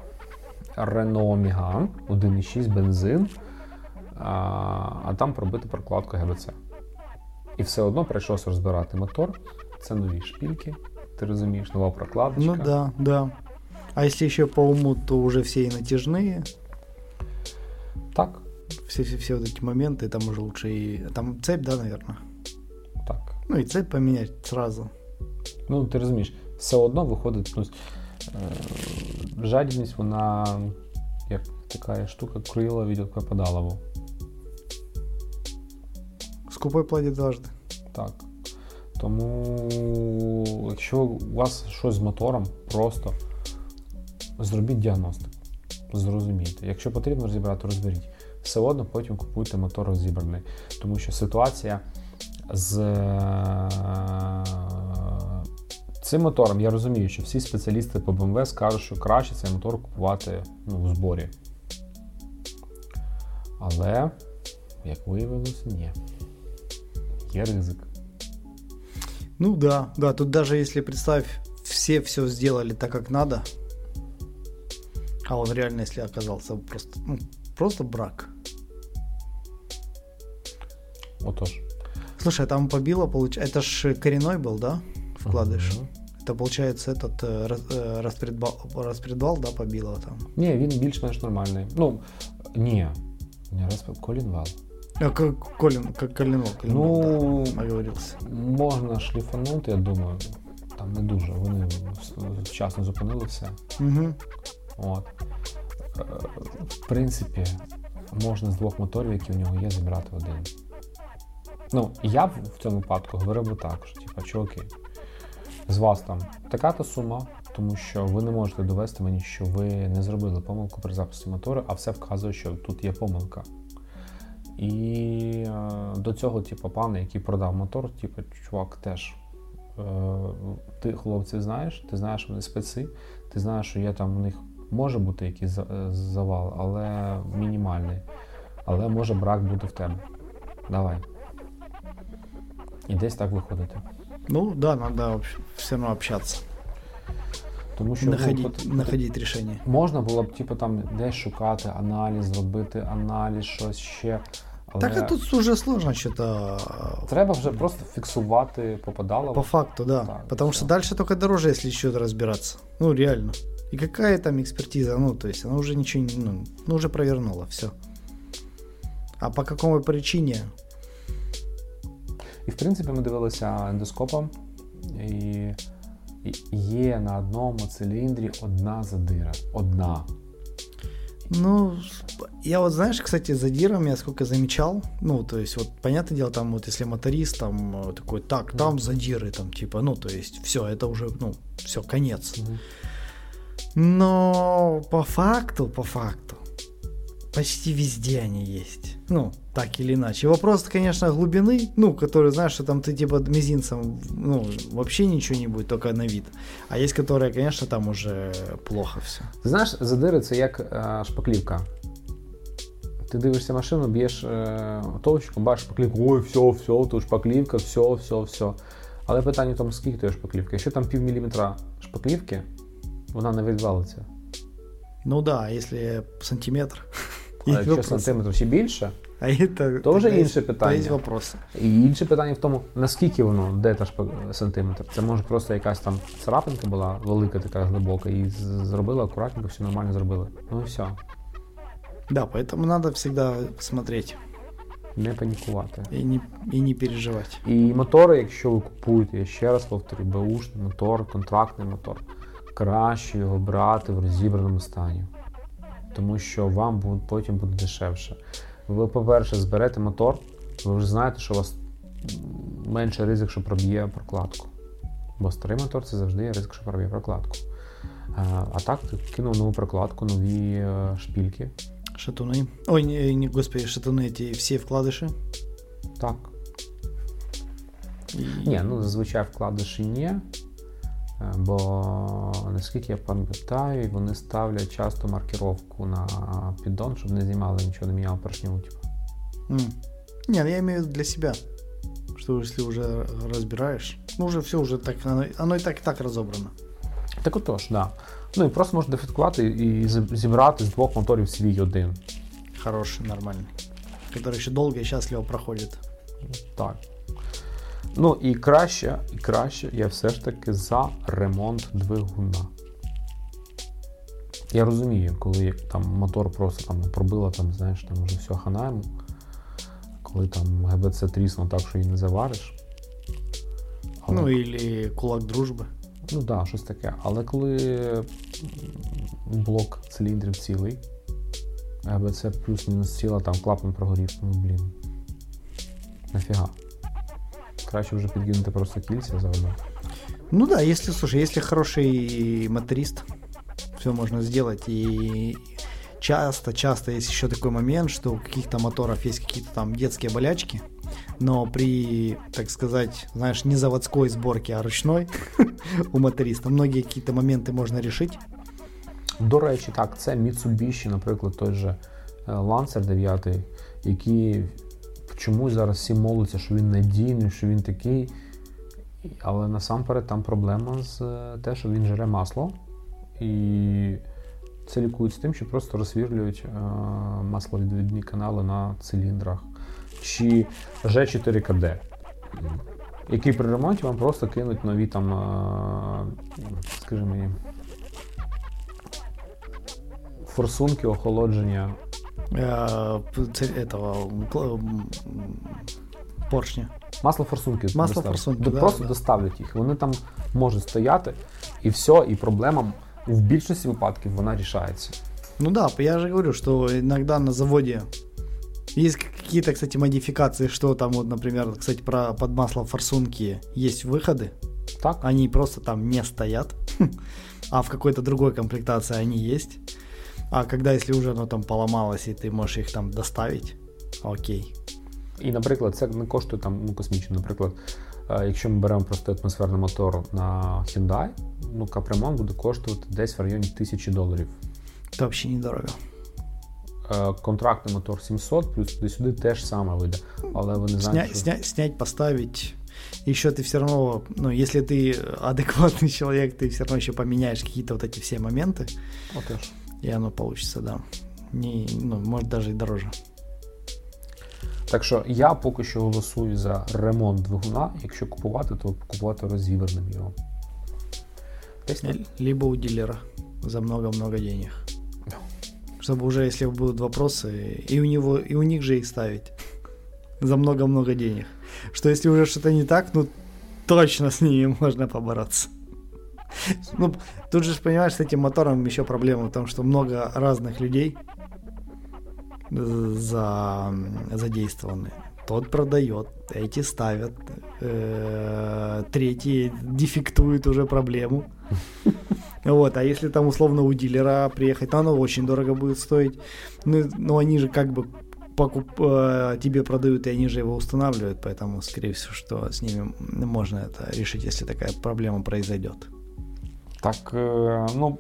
Renault Megane 1,6 бензин, а, а там пробити прокладку ГБЦ. І все одно прийшлося розбирати мотор. Це нові шпільки, ти розумієш, нова прокладочка. Ну да, да. А если еще по уму, то уже все и натяжные. Так, Все, все, все вот эти моменты, там уже лучше и... Там цепь, да, наверное? так. Ну и цепь поменять сразу. Ну, ти розумієш, все одно виходить. Ну, е, жадібність, вона як така штука крила від подалову. Скупой платит дважды. Так. Тому, якщо у вас щось з мотором, просто зробіть діагностику. Зрозумійте. Якщо потрібно розібрати, розберіть. Все одно потім купуйте мотор розібраний. Тому що ситуація з е, цим мотором, я розумію, що всі спеціалісти по BMW скажуть, що краще цей мотор купувати ну, в зборі. Але, як виявилось, ні. Є ризик. Ну да, да, тут даже если представь, все все сделали так, как надо, а он реально, если оказался просто, ну, просто брак. Отож. Слушай, а там побило, получается, это ж коренной был, да, вкладыш? Мгм. Это получается этот э, раз- э, распредвал, распредвал, да, побило там. Ні, він більш-менш нормальний. Ну, ні. Не раз колінвал. А, как Колин, как Коленвал, Ну, Коленвал, да, оговорился. можна шліфанути, я думаю. Там не дуже. Вони вс- вчасно зупинили все. Мгм. От. В принципі, можна з двох моторів, які в нього є, зібрати один. Ну, я б в цьому випадку говорив би так, що типа, чуваки, з вас там така-то сума, тому що ви не можете довести мені, що ви не зробили помилку при запуску мотору, а все вказує, що тут є помилка. І е, до цього, типу, пан, який продав мотор, типу, чувак, теж. Е, ти хлопців знаєш, ти знаєш, вони спеці, ти знаєш, що є там у них може бути якийсь за- е, завал, але мінімальний. Але може брак бути в тебе. Давай. І десь так виходити. Ну да, надо все равно общаться, Тому що ну, находить, от- находить решение. можна було б, типу, там десь шукати аналіз, зробити аналіз, щось ще. Але Так а тут уже сложно что-то треба вже просто фіксувати попадало. По факту, да. Так, Потому всё. что дальше только дороже, если еще разбираться. Ну, реально. И какая там экспертиза? Ну, то есть она уже ничего не... Ну, ну, уже провернула, все. А по какой причине? І в принципі ми дивилися ендоскопом, і, і є на одному циліндрі одна задира. Одна. Ну, я вот, знаешь, кстати, за диром я сколько замечал, ну, то есть, вот, понятное дело, там, вот, если моторист, там, э, такой, так, там задиры, там, типа, ну, то есть, все, это уже, ну, все, конец. Но по факту, по факту, почти везде они есть. Ну, так или иначе. Вопрос, конечно, глубины, ну, который, знаешь, что там ты типа мизинцем, ну, вообще ничего не будет, только на вид. А есть, которые, конечно, там уже плохо все. Ти знаєш, задири це як е, шпаклівка. Ти дивишся машину, б'єш е, товщиком, бачиш шпаклівку, ой, все, все, тут шпаклівка, все, все, все. Але питання в тому, скільки тої шпаклівки. Якщо там пів міліметра шпаклівки, вона не відвалиться. Ну да, а если сантиметр. А есть якщо вопросы. сантиметрів ще більше, А это То вже тогда інше есть- питання. То есть вопросы. І інше питання в тому, наскільки воно, де та шпа- сантиметр. Це може просто якась там царапинка була велика, така глибока, і з- зробили акуратненько, все нормально зробили. Ну і все. Да, поэтому надо всегда смотреть Не панікувати. и не, и не переживать. І мотори, якщо ви купуєте, я ще раз повторю, беушний мотор, контрактний мотор, краще його брати в розібраному стані. Тому що вам буде, потім буде дешевше. Ви, по-перше, зберете мотор, ви вже знаєте, що у вас м, менше ризик, що проб'є прокладку. Бо старий мотор це завжди є ризик, що проб'є прокладку. А, а так ти кинув нову прокладку, нові е, шпільки. Шатуны. Ой, не, не, господи, шатуны эти все вкладыши. Так. И- Ні, ну зазвичай вкладиші ні. е, Бо наскільки я пам'ятаю, вони ставлять часто маркировку на піддон, щоб не знімали нічого, не міняло поршню. Типу. М. Не, ну я имею в виду для себя. Что если уже разбираешь, ну уже все уже так, оно, оно и так и так разобрано. Так отож, так. Да. Ну і просто можна дефектувати і зібрати з двох моторів свій один. Хороший, нормальний. Который ще довго і щасливо проходить. Так. Ну і краще, і краще я все ж таки за ремонт двигуна. Я розумію, коли там мотор просто там пробило, там, знаєш, там вже все ханаємо, коли там ГБЦ тріснув так, що її не завариш. Але... Ну, і кулак дружби. Ну так, да, щось таке. Але коли блок циліндрів цілий, ГБЦ плюс-мінус ціла, там клапан прогорів, ну блін. Нафіга. Краще уже підкинути просто кільця заодно. Ну да, если, слушай, если хороший моторист, все можно сделать. И часто, часто есть еще такой момент, что у каких-то моторов есть какие-то там детские болячки, но при, так сказать, знаешь, не заводской сборке, а ручной у моториста многие какие-то моменты можно решить. До речі, так, це Mitsubishi, наприклад, той же Lancer 9, який чомусь зараз всі молиться, що він надійний, що він такий. Але насамперед там проблема з е, те, що він жере масло. І це лікується тим, що просто розсвірлюють е, масловідвідні канали на циліндрах. Чи G4KD, який при ремонті вам просто кинуть нові там, е, скажи мені, форсунки охолодження этого поршня. Масло форсунки. Масло форсунки, да, Просто да. доставлять їх. Вони там можуть стояти, і все, і проблема в більшості випадків вона рішається. Ну да, я же говорю, что иногда на заводе есть какие-то, кстати, модификации, что там вот, например, кстати, про под масло форсунки есть выходы. Так. Они просто там не стоят, а в какой-то другой комплектации они есть. А когда, если вже оно там поломалось і ти можеш їх там доставити, окей. І, наприклад, це не коштує там ну, космічно. Наприклад, е, якщо ми беремо просто атмосферний мотор на Hyundai, ну капремонт буде коштувати десь в районі тисячі доларів. Це взагалі недорого. Е, контрактний мотор 700, плюс туди-сюди теж саме вийде. Але ви не знаєте, Сня, що... снять, поставить. Еще ты все равно, ну, если ты адекватный человек, ты все равно еще поменяешь какие-то вот эти все моменты. Вот и оно получится, да. Не, ну, может даже і дороже. Так що я поки що голосую за ремонт двигуна. Якщо купувати, то купувати розібраним його. Либо у дилера за много-много денег. Чтобы уже, если будут вопросы, и у него, и у них же их ставить за много-много денег. Что если уже что-то не так, ну точно с ними можно побороться. Ну, тут же, понимаешь, с этим мотором еще проблема в том, что много разных людей за, задействованы. Тот продает, эти ставят, э, третьи дефектуют уже проблему. Вот, а если там условно у дилера приехать, то оно очень дорого будет стоить. Ну, ну они же как бы покуп, э, тебе продают, и они же его устанавливают, поэтому, скорее всего, что с ними можно это решить, если такая проблема произойдет. Так, е, ну.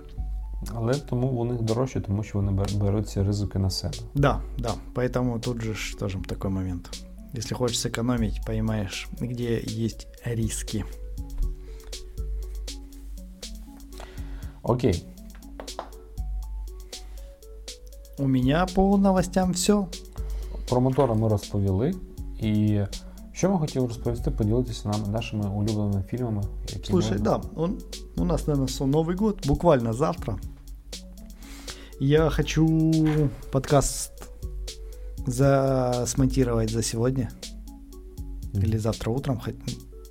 Але тому у них дорожче, тому що вони беруть ці ризики на себе. Да, да. Поэтому тут же тоже такой момент. Если хочешь сэкономить, понимаешь, где есть риски. Окей. У меня по новостям все. Про мотора ми розповіли. І що ми хотіли розповісти, поділитися нам нашими улюбленими фільмами. Які Слушай, ми... да, он, у нас, наверное, Новый год, буквально завтра. Я хочу подкаст за... смонтировать за сегодня. Mm-hmm. Или завтра утром, хоть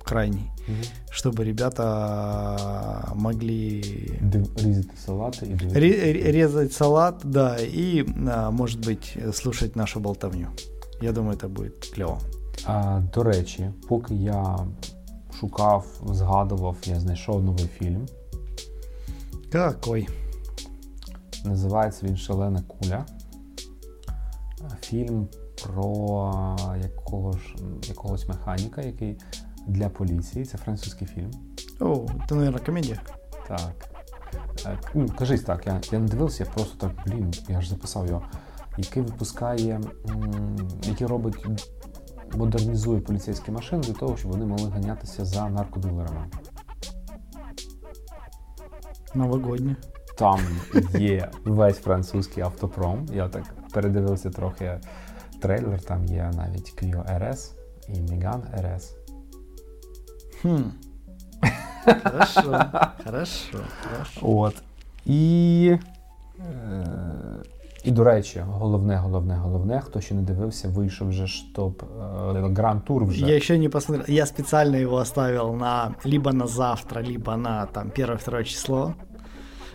крайний. Mm-hmm. Чтобы ребята могли... Резать салаты и Ре- резать салат, да, и, а, может быть, слушать нашу болтовню. Я думаю, это будет клево. До речі, поки я шукав, згадував, я знайшов новий фільм. Какой? Називається він Шалена куля. Фільм про якого ж, якогось механіка, який для поліції. Це французький фільм. О, це, мабуть, комедія. Так. Е, ну, Кажись так, я я не дивився, я просто так, блін, я ж записав його, який випускає, який робить модернізує поліцейські машини для того, щоб вони могли ганятися за наркодилерами. Новогодні. Там є весь французький автопром. Я так передивився трохи трейлер, там є навіть Clio RS і Megane RS. Хм. Хорошо, хорошо, хорошо. От. І, е, і до речі, головне, головне, головне, хто ще не дивився, вийшов вже ж топ Гранд Тур вже. Я еще не посмотрел. Я специально его оставил на либо на завтра, либо на там первое-второе число,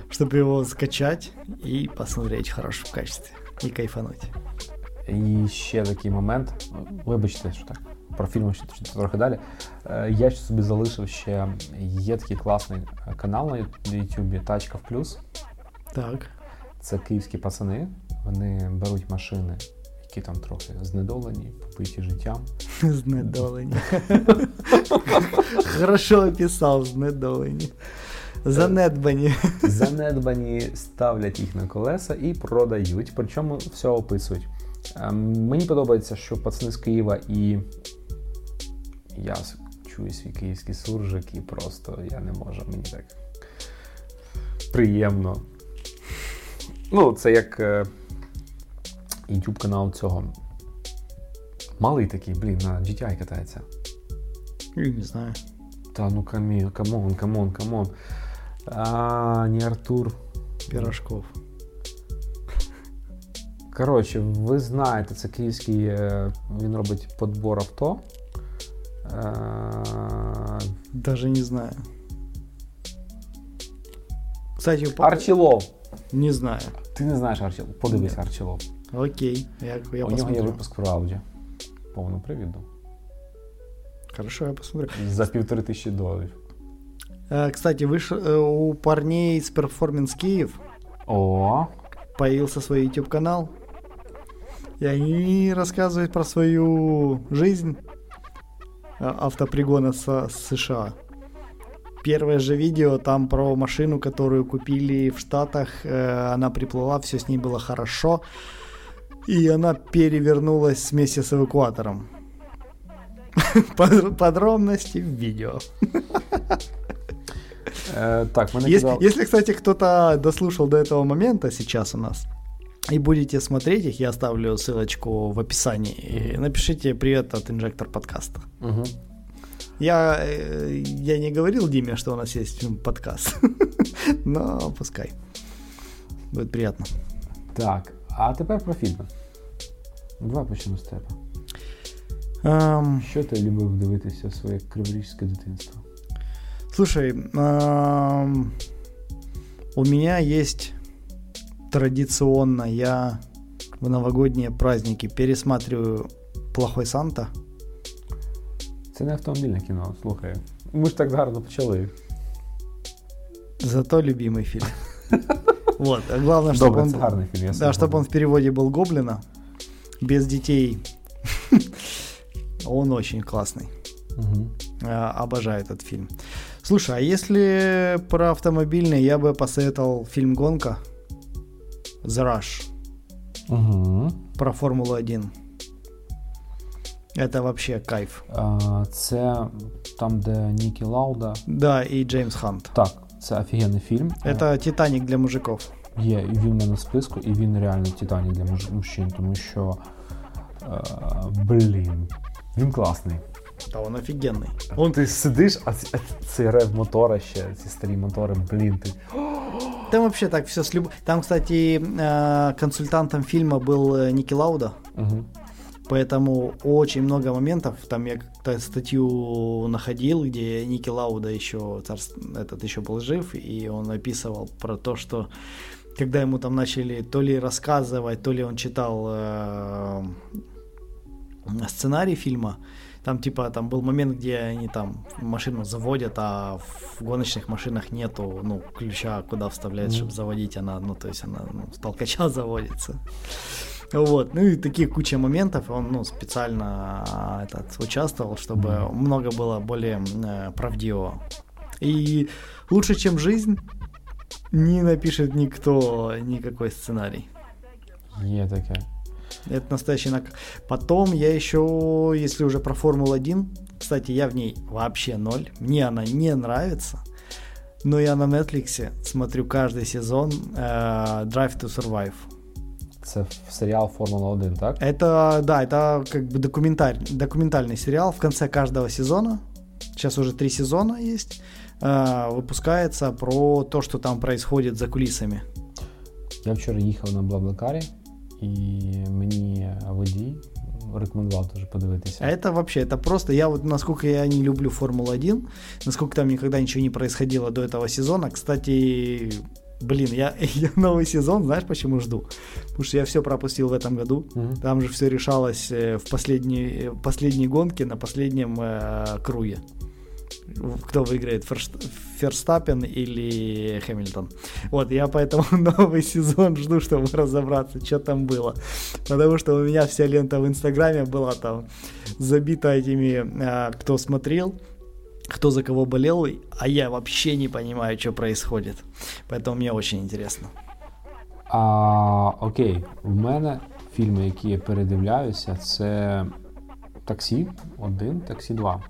чтобы его скачать и посмотреть в хорошем качестве и кайфануть. І ще такий момент. Вибачте, що так. Про фільми ще ще трохи далі. Е, Я ще собі залишив ще є такий класний канал на Ютубі Тачка в плюс. Так. Це київські пацани. Вони беруть машини, які там трохи знедолені, побиті життям. Знедолені. Хорошо описав, знедолені. Занедбані. Занедбані ставлять їх на колеса і продають. Причому все описують. Ем, Мені подобається, що пацани з Києва і я чую свій київський суржик, і просто я не можу, мені так приємно. Ну, це як е, YouTube канал цього. Малий такий, блін, на GTI катається. Я Не знаю. Та ну камі, камон, камон, камон. А, не Артур. Пирожков. Коротше, ви знаєте, це київський, е, він робить подбор авто. Е, Даже не знаю. Кстати, Арчілов. не знаю. Ти не знаєш Арчілов? Подивись Арчілов. Окей, я, я У нього є посмотрю. випуск про Ауді. Повну привіду. Хорошо, я посмотрю. За півтори тисячі доларів. Э, Кстати, выш... э, у парней с Performance Киев О, появился свой YouTube канал. И они рассказывают про свою жизнь э, автопригона со с США. Первое же видео там про машину, которую купили в Штатах. э, Она приплыла, все с ней было хорошо. И она перевернулась вместе с эвакуатором. Под- Подробности в видео. е, так, мене Если, казав... если, кстати, кто-то дослушал до этого момента сейчас у нас, и будете смотреть их, я оставлю ссылочку в описании. И напишите привет от инжектор подкаста. Угу. Я, э, я не говорил Диме, что у нас есть м, подкаст, но пускай. Будет приятно. Так, а тепер про фільми. Давай почнемо з тебе. Ам, Що ти любив дивитися в своє криворіжське дитинство? слушай, ам, у меня есть традиционно, я в новогодние праздники пересматриваю «Плохой Санта». Це не автомобільне кіно, слухай. Ми ж так гарно почали. Зато любимый фильм. Вот, а главное, чтобы Добре, он, це гарний фільм. Я да, чтобы он в переводе был Гоблина, без детей. Он очень классный. Угу. А, Обожаю этот фильм. Слушай, а если про автомобильный, я бы посоветовал фильм «Гонка» The Rush Угу. про Формулу-1. Это вообще кайф. А, це там, де Нікі Лауда. Да, и Джеймс Хант. Так, це офігенний фільм. Это «Титаник» для мужиков. Є, і він в мене в списку, і він реально титанік для муж- мужчин, тому що. е, блін. Він класний. Да, он офигенный. Он ти сидиш, а ці- а цей рев мотора ще, ці старі мотори, блін, ти. Там вообще так все с люб... Там, кстати, э, консультантом фильма был э, Ники Лауда, Угу. поэтому очень много моментов. Там я как-то статью находил, где Ники Лауда еще царств... этот еще был жив, и он описывал про то, что когда ему там начали то ли рассказывать, то ли он читал э, сценарий фильма, там типа там был момент, где они там машину заводят, а в гоночных машинах нету ну ключа, куда вставлять, Мгм. чтобы заводить она, ну то есть она ну, с толкача заводится. Вот, ну и такие куча моментов, он ну специально а, этот участвовал, чтобы много было более э, правдивого. И лучше, чем жизнь, не напишет никто никакой сценарий. Є таке. Это настоящий нак. Потом я еще, если уже про Формулу-1, кстати, я в ней вообще ноль. Мне она не нравится. Но я на Netflix смотрю каждый сезон э, Drive to Survive. Це серіал Формула 1, так? Это, да, это как бы документаль, документальный сериал в конце каждого сезона. Сейчас уже три сезона есть. Э, выпускается про то, что там происходит за кулисами. Я вчора їхав на Блаблакарі, і мені водій рекомендував теж подивитися. А это вообще, это просто, я вот, насколько я не люблю Формулу-1, насколько там никогда ничего не происходило до этого сезона. Кстати, блин, я, я новый сезон, знаешь, почему жду? Потому что я все пропустил в этом году. Мгм. Там же все решалось э, в последней, в последней гонке на последнем э, круге. Кто выиграет, Ферстаппен или Хэмилтон. Вот, я поэтому новый сезон жду, чтобы разобраться, что там было. Потому что у меня вся лента в Инстаграме была там забита этими, э, кто смотрел, кто за кого болел, а я вообще не понимаю, что происходит. Поэтому мне очень интересно. А, окей, в мене фільми, які я передивляюся, це Таксі 1, Таксі 2.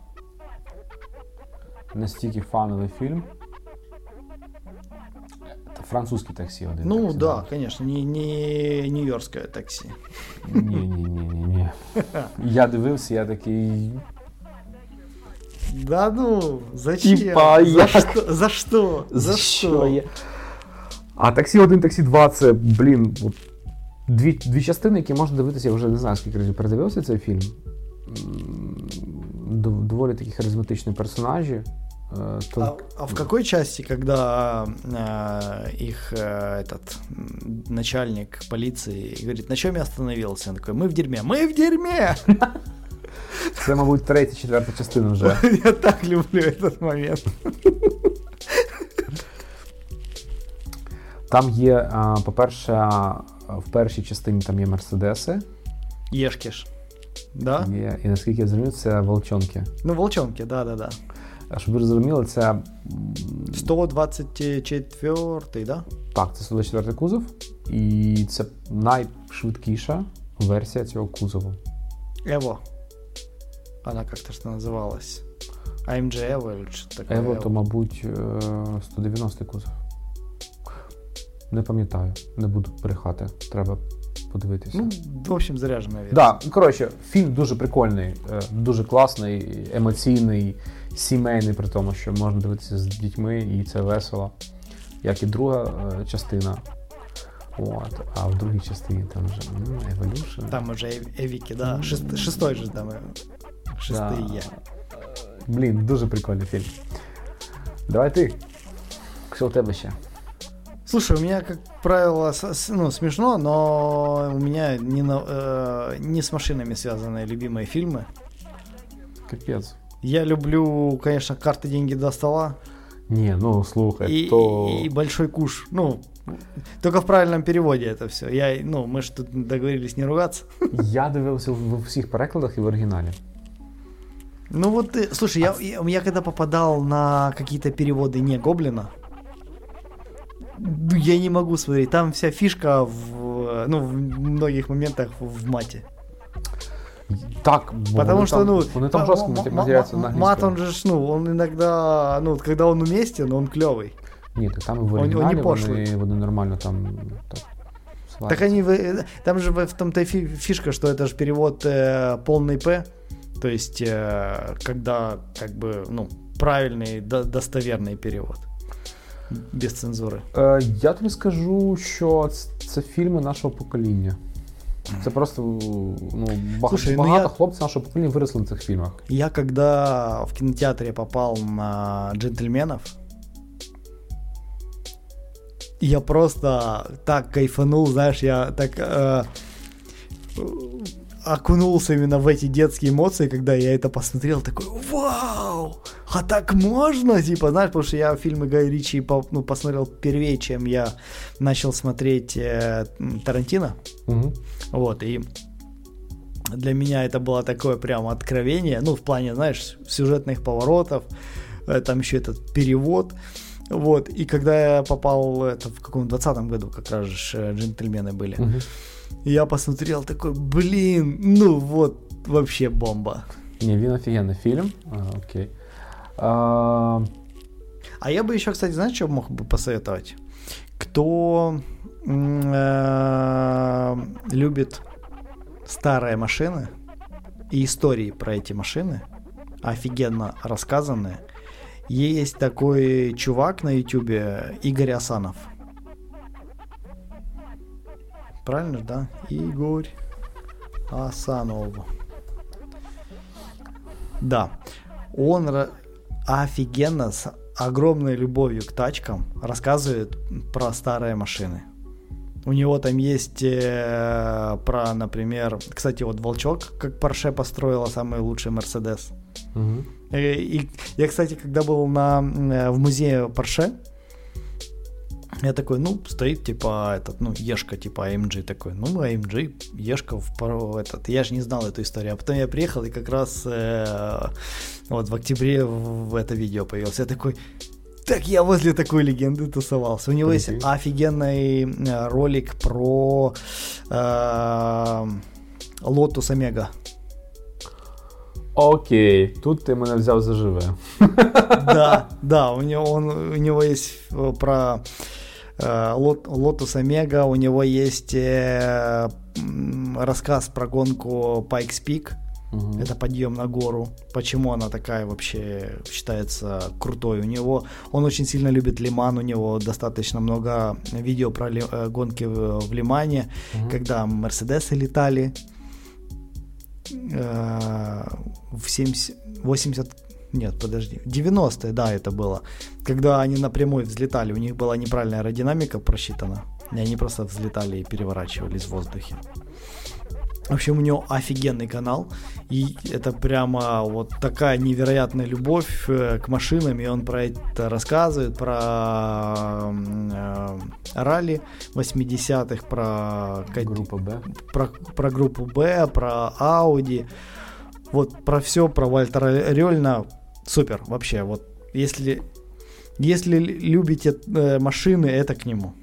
Настільки фановий фільм. Це французький таксі 1. Ну таксі да, 2. конечно, не, не нью-йоркское такси. Ні, ні, ні, ні, ні. Я дивився, я такий. Да ну, зачем? Типа, за, як? что? за что? За Що что? є? А таксі 1, таксі 2 це, блін, от, дві, дві частини, які можна дивитися, я вже не знаю, скільки разів передивився цей фільм. М, дов- Доволі такі харизматичні персонажі. Е, то- А, а в какой части, когда э, их э, этот м, начальник полиции говорит, на чем я остановился? Он такой, мы в дерьме, мы в дерьме! Це, мабуть, третя, четверта частина вже. Я так люблю этот момент. Там є, по-перше, в першій частині там є мерседеси, Ешкиш. Да? є, і наскільки я зрозумів, це волчонки. Ну, волчонки, да-да-да. А щоб ви розуміли, це м, 124 да? Так, це 124 кузов, і це найшвидкіша версія цього кузову. Эво. Она как-то что называлась. AMG Evo или что-то такое. Ево, то, мабуть, е, 190 кузов. Не пам'ятаю, не буду брехати. Треба подивитися. Ну, в общем, заряженная версия. Да, коротше, фільм дуже прикольний, е, дуже класний, емоційний, сімейний, при тому, що можна дивитися з дітьми, і це весело. Як і друга е, частина. От, а в другій частині там вже м, Evolution. Там уже Эв- Эвики, да. Шест- шестой же там. э, Шестые. Да. Блін, дуже прикольний фільм. Давай ти. Що у тебе ще? Слушай, у меня, как правило, с- с- ну, смешно, но у меня не, на- э, не с машинами связанные любимые фильмы. Капець. Я люблю, конечно, карты, деньги до стола Ні, ну слухай, и, то. и большой куш. Ну, только в правильном переводе это все. Я, ну, мы же тут договорились не ругаться. Я дивився в в всіх перекладах і в оригіналі. Ну вот, э, слушай, я, я, я когда попадал на какие-то переводы не Гоблина, ну, я не могу смотреть. Там вся фишка в, ну, в многих моментах в мате. Так, бо Потому вони что, там, ну, вони там ма- жорстко ма- ма- матеряться ма- на мат, он англійському. же, ж, ну, он иногда, ну, вот когда он уместен, он клевый. Ні, то там і в Он- он не оригіналі пошлий. вони, вони нормально там так. Так сваряться. они, вы- там же в том-то и фи- фишка, что это же перевод э, полный П, то есть э, когда как бы, ну, правильный, до- достоверный перевод. Без цензуры. Е, я тобі скажу, що ц- це фільми нашого покоління. Це просто ну, бага- Слушай, ну багато я- хлопців нашого покоління виросли на цих фільмах. Я когда в кинотеатре попал на джентльменов, я просто так кайфанул, знаешь, я так э, окунулся именно в эти детские эмоции, когда я это посмотрел, такой, вау, а так можно, типа, знаешь, потому что я фильмы Гая Ричи по- ну, посмотрел первее, чем я начал смотреть э, Тарантино. Угу. Вот, и для меня это было такое прям откровение, ну, в плане, знаешь, сюжетных поворотов, э, там еще этот перевод, вот, и когда я попал, это в каком 20 году как раз же э, джентльмены были, Угу. и я посмотрел такой, блин, ну вот, вообще бомба. Ні, він офігенний фільм. А, окей. А, А я бы еще, кстати, знаешь, что мог бы посоветовать? Кто э, любит старые машины и истории про эти машины, офигенно рассказанные, есть такой чувак на ютюбе Игорь Асанов. Правильно, да? Игорь Асанов. Да. Он офигенно с огромной любовью к тачкам рассказывает про старые машины. У него там есть э, про, например, кстати, вот Волчок, как Порше построила самый лучший Мерседес. Угу. И, и я, кстати, когда был на, э, в музее Порше, я такой, ну, стоит, типа, этот, ну, Ешка, типа, AMG такой. Ну, AMG, Ешка, в, этот, я же не знал эту историю. А потом я приехал, и как раз э, вот в октябре в это видео появился. Я такой, так я возле такой легенды тусовался. У него есть офигенный э, ролик про э, Lotus Omega. Окей, тут ты мене взяв за живе. Да, да, у него, он, у него есть э, про э, Lotus Omega, у него есть э, рассказ про гонку Pikes Peak. Угу. Это подъем на гору. Почему она такая вообще считается крутой? У него он очень сильно любит Лиман. У него достаточно много видео про ли, гонки в, в Лимане, угу. когда Мерседесы летали э, в 70, 80, нет, подожди, 90-е, да, это было, когда они напрямую взлетали, у них была неправильная аэродинамика просчитана, и они просто взлетали и переворачивались в воздухе. В общем, у него офигенный канал, и это прямо вот такая невероятная любовь э, к машинам, и он про это рассказывает, про э, ралли 80-х, про... Группу Б. Про, про группу Б, про Audi, вот про все, про Вальтера Рёльна, супер, вообще, вот если, если любите э, машины, это к нему.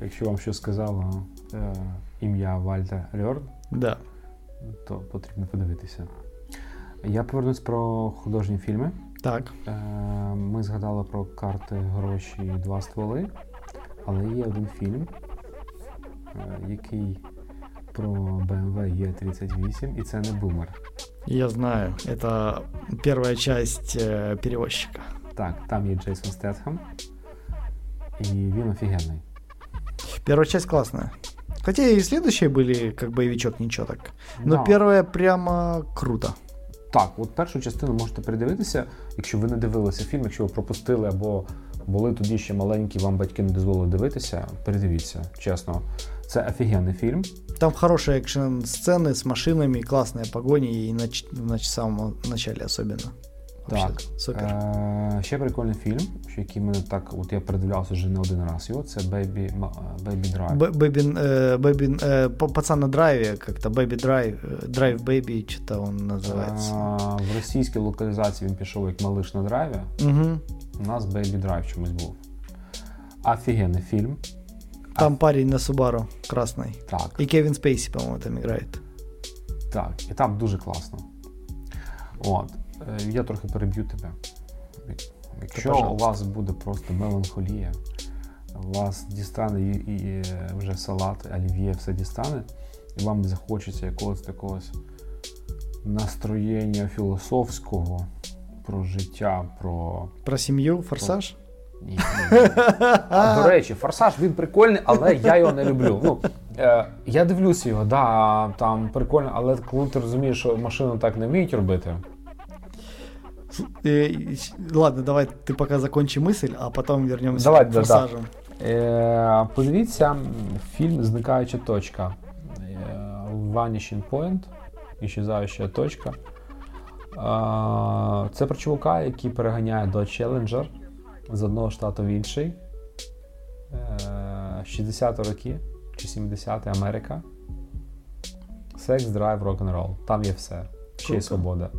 Якщо вам що сказала е, ім'я Вальтер Рьорн, да то потрібно подивитися. Я повернусь про художні фільми. Так. Е, ми згадали про карти, гроші, два стволи, але є один фільм, е, який про BMW E38, і це не бумер. Я знаю, це перша часть е, перевозчика. Так, там є Джейсон Стетхем, і він офігенний. Первая часть классная. Хотя и следующие были как боевичок, нічого так. Но да. первая прямо круто. Так, от першу частину можете передивитися, якщо ви не дивилися фільм, якщо ви пропустили або були тоді ще маленькі, вам батьки не дозволили дивитися, передивіться, чесно. Це офігенний фільм. Там хороші екшн сцени з машинами, класні погоні і на, на самому началі особливо. Так. Супер. Е, Ще прикольний фільм, який мене так, от я передивлявся вже не один раз його, це Baby, Baby Drive. Baby, е, Baby, е, пацан на драйві, як-то Baby Drive, Drive Baby, чи то він називається. В російській локалізації він пішов як малиш на драйві. Угу. У нас Baby Drive чомусь був. Офігенний фільм. Там а... парень на Subaru красний. Так. І Кевін Спейсі, по-моєму, там грає. Так, і там дуже класно. От. Е, я трохи переб'ю тебе. Якщо у вас буде просто меланхолія, у вас дістане і, і вже салат, олів'є, все дістане, і вам захочеться якогось такого настроєння філософського про життя, про. Про сім'ю, форсаж? Ні, ні, ні. А, До речі, форсаж він прикольний, але я його не люблю. Ну, е, Я дивлюся його, да, там прикольно, але коли ти розумієш, що машину так не вміють робити. Ладно, давай ти поки закончи мысль, а потім вернемося давай, к да. Е, Подивіться фільм Зникаюча точка. Е, Vanishing Point. Іщезаюча точка. Е, це про чувака, який переганяє до Challenger з одного штату в інший. 60 роки чи 70 Америка. Секс, драйв, рок-н-рол. Там є все. Ще й свобода.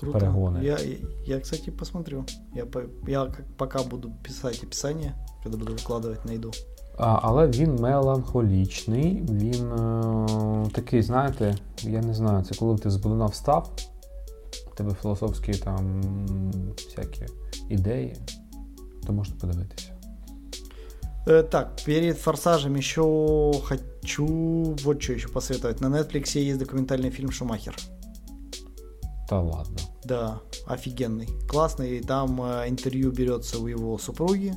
Круто. перегоны. Я, я, кстати, посмотрю. Я, я пока буду писать описание, когда буду выкладывать, найду. А, Але він меланхолічний, він е, такий, знаєте, я не знаю, це коли ти з будуна встав, у тебе філософські там всякі ідеї, то можете подивитися. Э, так, перед «Форсажем» еще хочу вот что еще посоветовать. На Netflix есть документальный фильм «Шумахер». Да ладно. Да, офигенный. Классный. И там э, интервью берется у его супруги.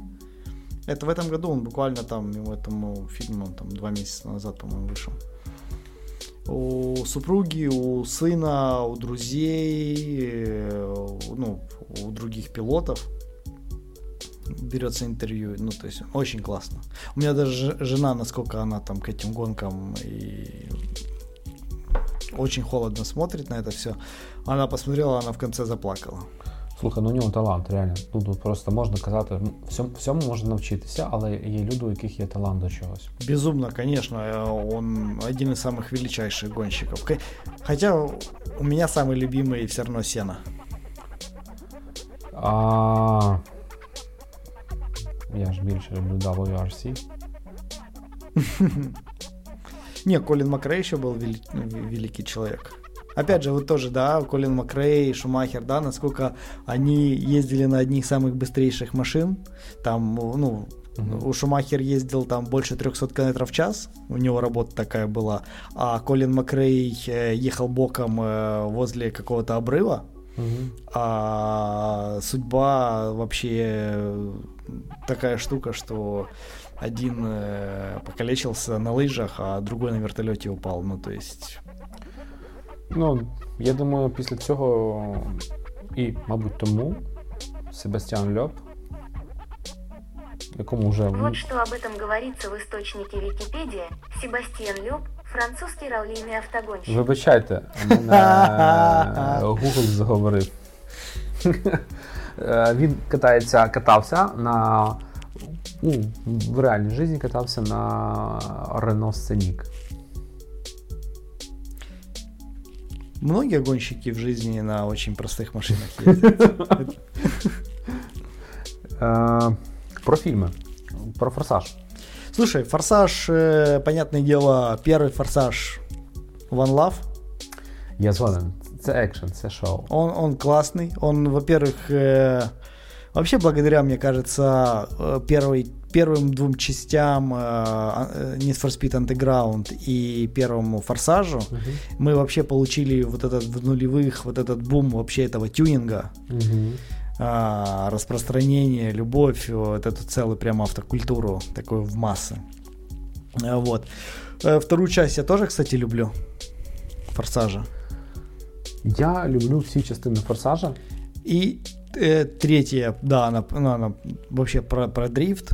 Это в этом году он буквально там, ему этому фильму он там два месяца назад, по-моему, вышел. У супруги, у сына, у друзей, э, ну, у других пилотов берется интервью, ну, то есть очень классно. У меня даже жена, насколько она там к этим гонкам и очень холодно смотрит на это все. Она посмотрела, она в конце заплакала. Слухай, ну у нього талант, реально. Ну, тут просто можна казати, ну, всьому, всьому можна навчитися, але є люди, у яких є талант до чогось. Безумно, конечно, э, он один из самых величайших гонщиков. Хотя у меня самый любимый все равно Сена. А... Я ж більше люблю WRC. Не, Колин Макрей еще был вели- ве- великий человек. Опять же, вот тоже, да, Колин Макрей, Шумахер, да, насколько они ездили на одних самых быстрейших машин. Там, ну, у Шумахер ездил там больше 300 км в час, у него работа такая была, а Колин Макрей ехал боком возле какого-то обрыва, а судьба вообще такая штука, что один э, покалечился на лыжах, а другой на вертолете упал. Ну, то есть, Ну, я думаю, після цього і, мабуть, тому Себастьян Льоп, якому вже Вот что об этом говорится в источнике Википедия. Себастьян Люб, французский раллийный автогонщик. Вибачайте, мене Google заговорив. Е, Він катається, катався на. Ну, в реальній житті катався на Renault Scenic. многие гонщики в жизни на очень простых машинах ездят. Е, Про фільми. Про форсаж. Слушай, Форсаж, э, понятное дело, первый Форсаж One Love, Я згоден. Це екшен, це шоу. он, он классный. Он, во-первых, э, вообще благодаря, мне кажется, э, первой, первым двум частям э, э, Need for Speed Underground и первому Форсажу мы вообще получили вот этот в нулевых, вот этот бум вообще этого тюнинга, Угу. а, распространение, любовь, вот эту целую прямо автокультуру такую в массы. А, Вот. Э, Вторую часть я тоже, кстати, люблю. Форсажа. Я люблю всі частини форсажа. И э, третья, да, она, ну, она вообще про, про дрифт.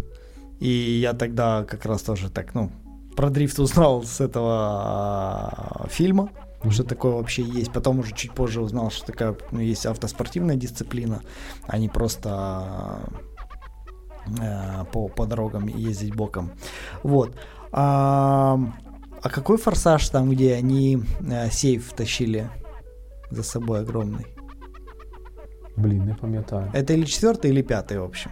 И я тогда как раз тоже так, ну, про дрифт узнал с этого а, фильма, что такое вообще есть. Потом уже чуть позже узнал, что такая ну, есть автоспортивная дисциплина, а не просто э, по, по дорогам ездить боком. Вот. А, а какой форсаж там, где они э, сейф тащили за собой огромный? Блін, не пам'ятаю. Это или четвертый, или пятый, в общем.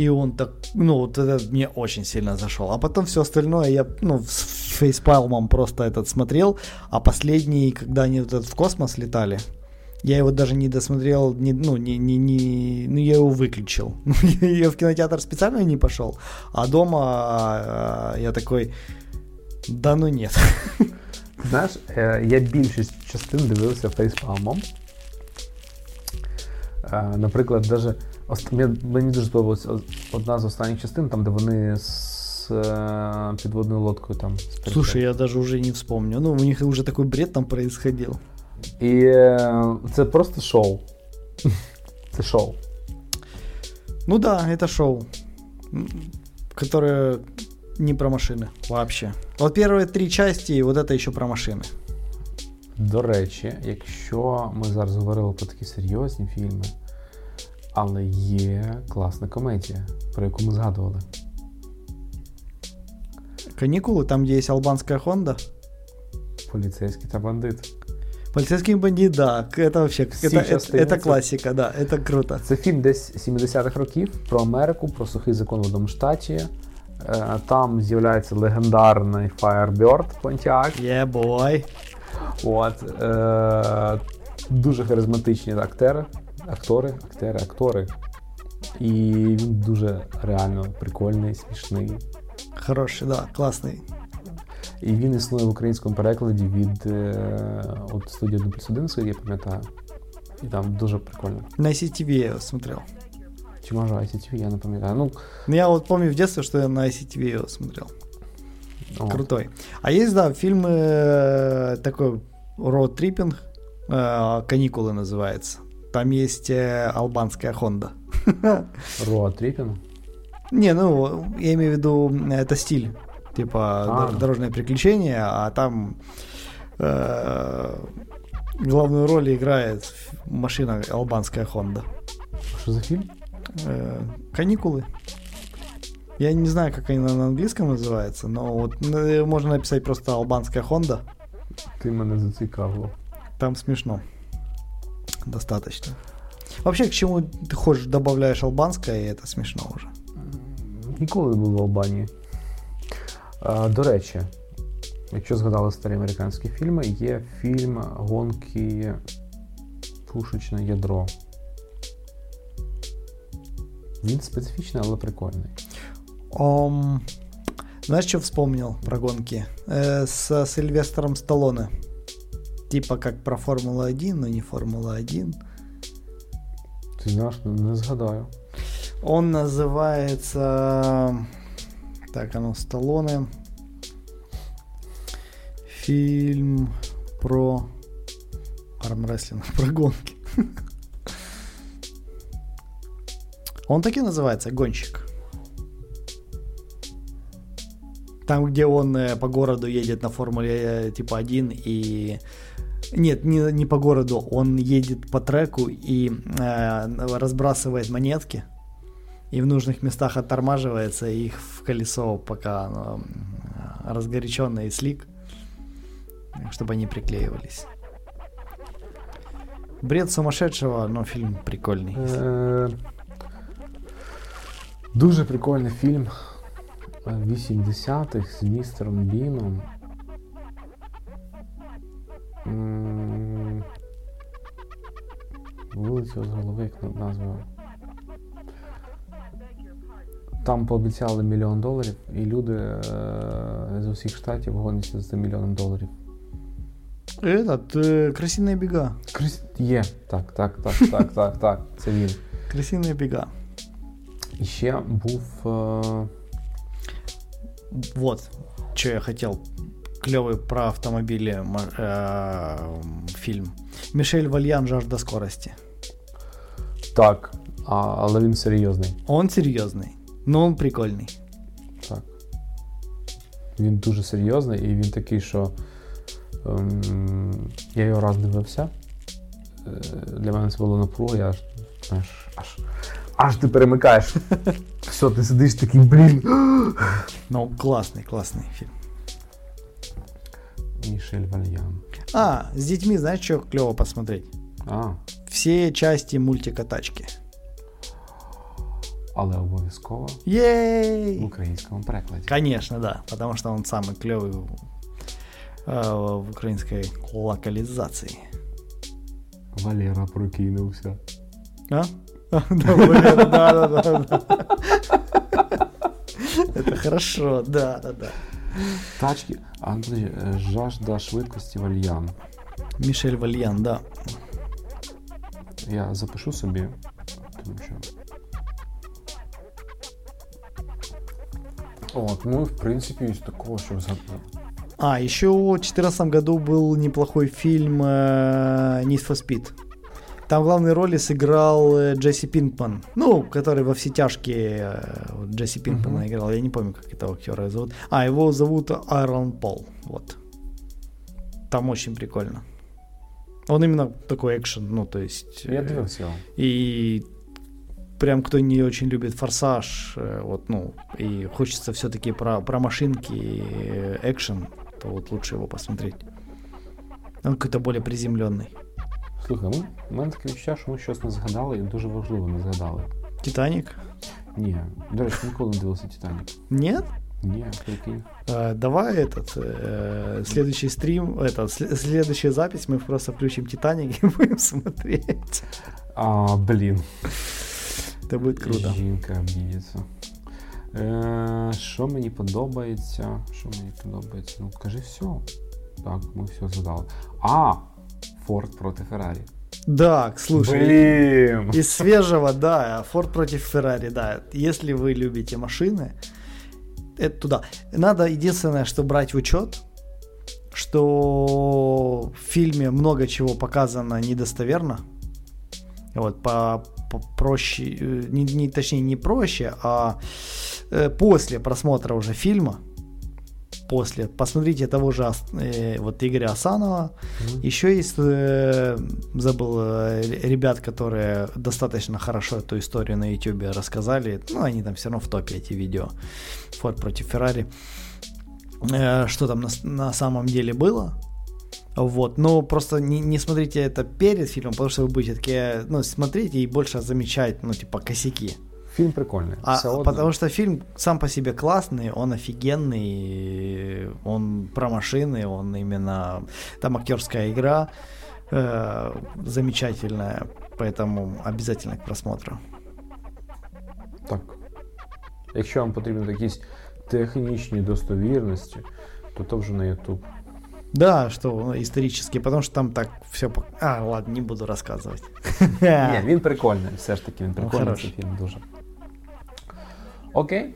И он так, ну, вот это мне очень сильно зашел. А потом все остальное я, ну, с фейспалмом просто этот смотрел. А последний, когда они вот этот в космос летали, я его даже не досмотрел, не, ну, не, не, не, ну, я его выключил. я в кинотеатр специально не пошел. А дома а, я такой, да ну нет. Знаєш, е, я більшість частин дивився фейспалмом. Е, Наприклад, даже ост- мені- мені дуже сподобалась о- одна з останніх частин, там, де вони з е, підводною лодкою там сперечались. Слушай, я даже уже не вспомню. Ну, у них уже такой бред там происходил. І е, це просто шоу. Це шоу. Ну да, это шоу, м, которое не про машины вообще. Вот первые три части, вот это еще про машины. До речі, якщо ми зараз говорили про такі серйозні фільми, але є класна комедія, про яку ми згадували. Каникулы, там, где есть албанская Хонда. Поліцейський та бандит. Полицейский бандит, да, к- это вообще, Все это, это, частины это это- классика, да, это круто. Це фільм десь 70-х років про Америку, про сухий закон в одному штаті. Е, Там з'являється легендарний Firebird Pontiac. Yeah, boy. От, е, дуже харизматичні актери, актори, актери, актори. І він дуже реально прикольний, смішний. Хороший, да, классный. І він існує в українському перекладі від е, от студії 1 плюс 1, я пам'ятаю. І там дуже прикольно. На ICTV я его смотрел. Чи може ICTV, я не пам'ятаю. Ну, Ну, Я вот помню в детстве, что я на ICTV его смотрел. о, Крутой. А есть, да, фильм э, такой роуд-триппинг, э, «Каникулы» называется. Там есть э, албанская Honda. Роа Тріпін. Не, ну, я имею в виду, это стиль. Типа А. дор- дорожное приключение, а там э, главную роль играет машина албанская Honda. Що за фільм? Э, каникулы. Я не знаю, как они на английском называются, но вот ну, можно написать просто албанская Honda. Ти мене зацікавив. Там смешно. Достаточно. Вообще, к чему ты хочешь, добавляешь албанское, и это смешно уже. Ніколи не був в Албанії. А, до речі, якщо згадали старі американські фільми, є фільм Гонки Пушечне ядро. Він специфічний, але прикольний. Ом, знаешь, что вспомнил про гонки? Э, с Сильвестром Сталлоне. Типа как про Формулу-1, но не Формула-1. Ти знаєш, не згадаю. Он называется... Так, оно Сталлоне. Фильм про армрестлинг, про гонки. Он таки называется «Гонщик». Там, где он э, по городу едет на Формуле э, типа 1 и... Нет, не, не по городу, он едет по треку и э, разбрасывает монетки и в нужных местах оттормаживается их в колесо, пока оно разгоряченное и слик, чтобы они приклеивались. Бред сумасшедшего, но фильм прикольный. Е, Дуже прикольний фільм 80-х з містером Біном. М, Вилетіло з голови, як на- назва. Там пообіцяли мільйон доларів, і люди е, з усіх штатів гоняться за мільйоном доларів. Этот, э, крысиные бега. Крис- Є, так, так, так, так, так, так. Це він. Крысиные бега. І ще був. е, Вот, что я хотел. Клевый про автомобили ма- э, фильм. Мишель Вальян «Жажда скорости». Так, а, але він серйозний. Он серьезный, но он прикольный. Так. Він дуже серйозний, і він такий, що ем, я його раз дивився. Е, Для мене це було напруга, я аж, знаєш, аж, аж ти перемикаєш. Все, ти сидиш такий, блін. Но классный, классный фильм. Мішель Вальян. А, с детьми, знаешь, что клево посмотреть? А, Все части мультика «Тачки». але обов'язково в Ей! українському перекладі. Конечно, да, потому что он самый клевый в, э, в украинской локализации. Валера прокинувся. А? А, Да, Валера, да, да, да, да. Это хорошо, да, да, да. Тачки, а подожди, е, жажда швидкості Вальян. Мишель Вальян, да. Я запишу собі, тому що. От, ну, в принципі, з такого, що згадав. А, еще в 2014 году был неплохой фильм э, Need for Speed. Там в главной роли сыграл э, Джесси Пинкман. Ну, который во все тяжкие э, Джесси Пинкмана Мгм. играл. Я не помню, как этого актера зовут. А, его зовут Айрон Пол. Вот. Там очень прикольно. Он именно такой экшен, ну, то есть... Я э, дивився його. И прям кто не очень любит форсаж, вот, ну, и хочется все-таки про, про машинки и экшен, то вот лучше его посмотреть. Он какой-то более приземленный. Слухай, ну, в мене таке відчуття, що ми щось не згадали і дуже важливо не згадали. Титаник? Ні. До речі, ніколи не дивився Титанік. Нет? Ні, прикинь. Э, давай этот э, следующий стрим, это сле- следующая запись мы просто включим Титаник и будем смотреть. А, блін. Это будет круто. Жінка обідеться. Е, що мені подобається? Що мені подобається? Ну, кажи все. Так, ми все задали. А! Форд проти Феррарі. Да, слушай. Блін! Из свежего, да, Ford против Ferrari, да. Если вы любите машины, это туда. Надо единственное, что брать в учет, что в фильме много чего показано недостоверно. Вот, по, по- проще, э, не, не- точнее, не проще, а э, после просмотра уже фильма, после, посмотрите того же э, вот Игоря Асанова, еще есть, э, забыл, э, ребят, которые достаточно хорошо эту историю на YouTube рассказали. Ну, они там все равно в топе эти видео. Форд против Феррари. Э, Что там на, на самом деле было. Вот, но просто не, не смотрите это перед фильмом, потому что вы будете такие, ну, смотрите и больше замечать, ну, типа, косяки. Фільм прикольний. А, Все одно. потому что фильм сам по себе классный, он офигенный, он про машины, он именно там актерская игра э, замечательная, поэтому обязательно к просмотру. Так. Якщо вам потрібні якісь технічні достовірності, то то вже на YouTube. Да, что ну, исторически, потому что там так все. А, ладно, не буду рассказывать. Ні, він прикольний, все ж таки, він прикольний хороший. цей фільм дуже. Окей,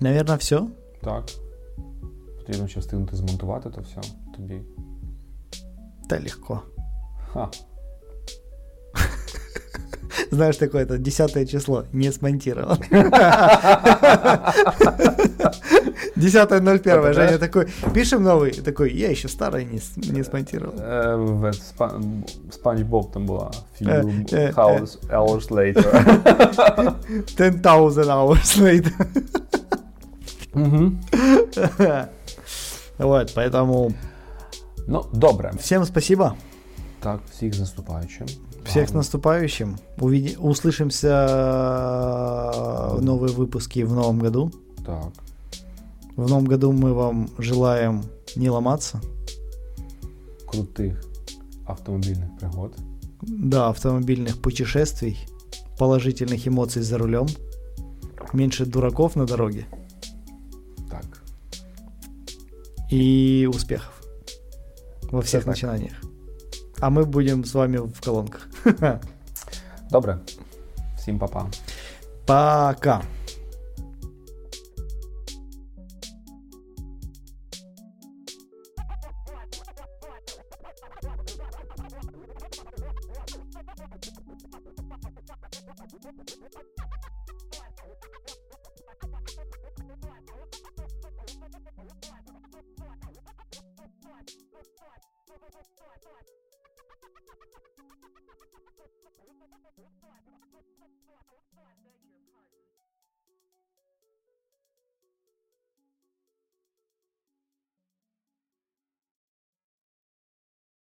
Наверное, все. так. Потрібно ще встигнути змонтувати то все тоді. Да легко. Ха. Знаешь, такое это 10 число, не смонтировал. 10.01, Это Женя такой, пишем новый, такой, я еще старый не, с- не смонтировал. Е, в Спа- Спанч Боб там була. Few е, hours, later. 10,000 hours later. Вот, поэтому Ну, добре. всем спасибо. Так, всіх з наступаючим. Всех с наступающим. Увиди- Услышимся в новые выпуски в новом году. Так. В новом году мы вам желаем не ломаться. Крутих автомобільних пригод. Да, автомобильных путешествий, положительных эмоций за рулем, меньше дураков на дороге Так. и успехов во всех так. начинаниях. А мы будем с вами в колонках. Добре. Всім па-па. Пока.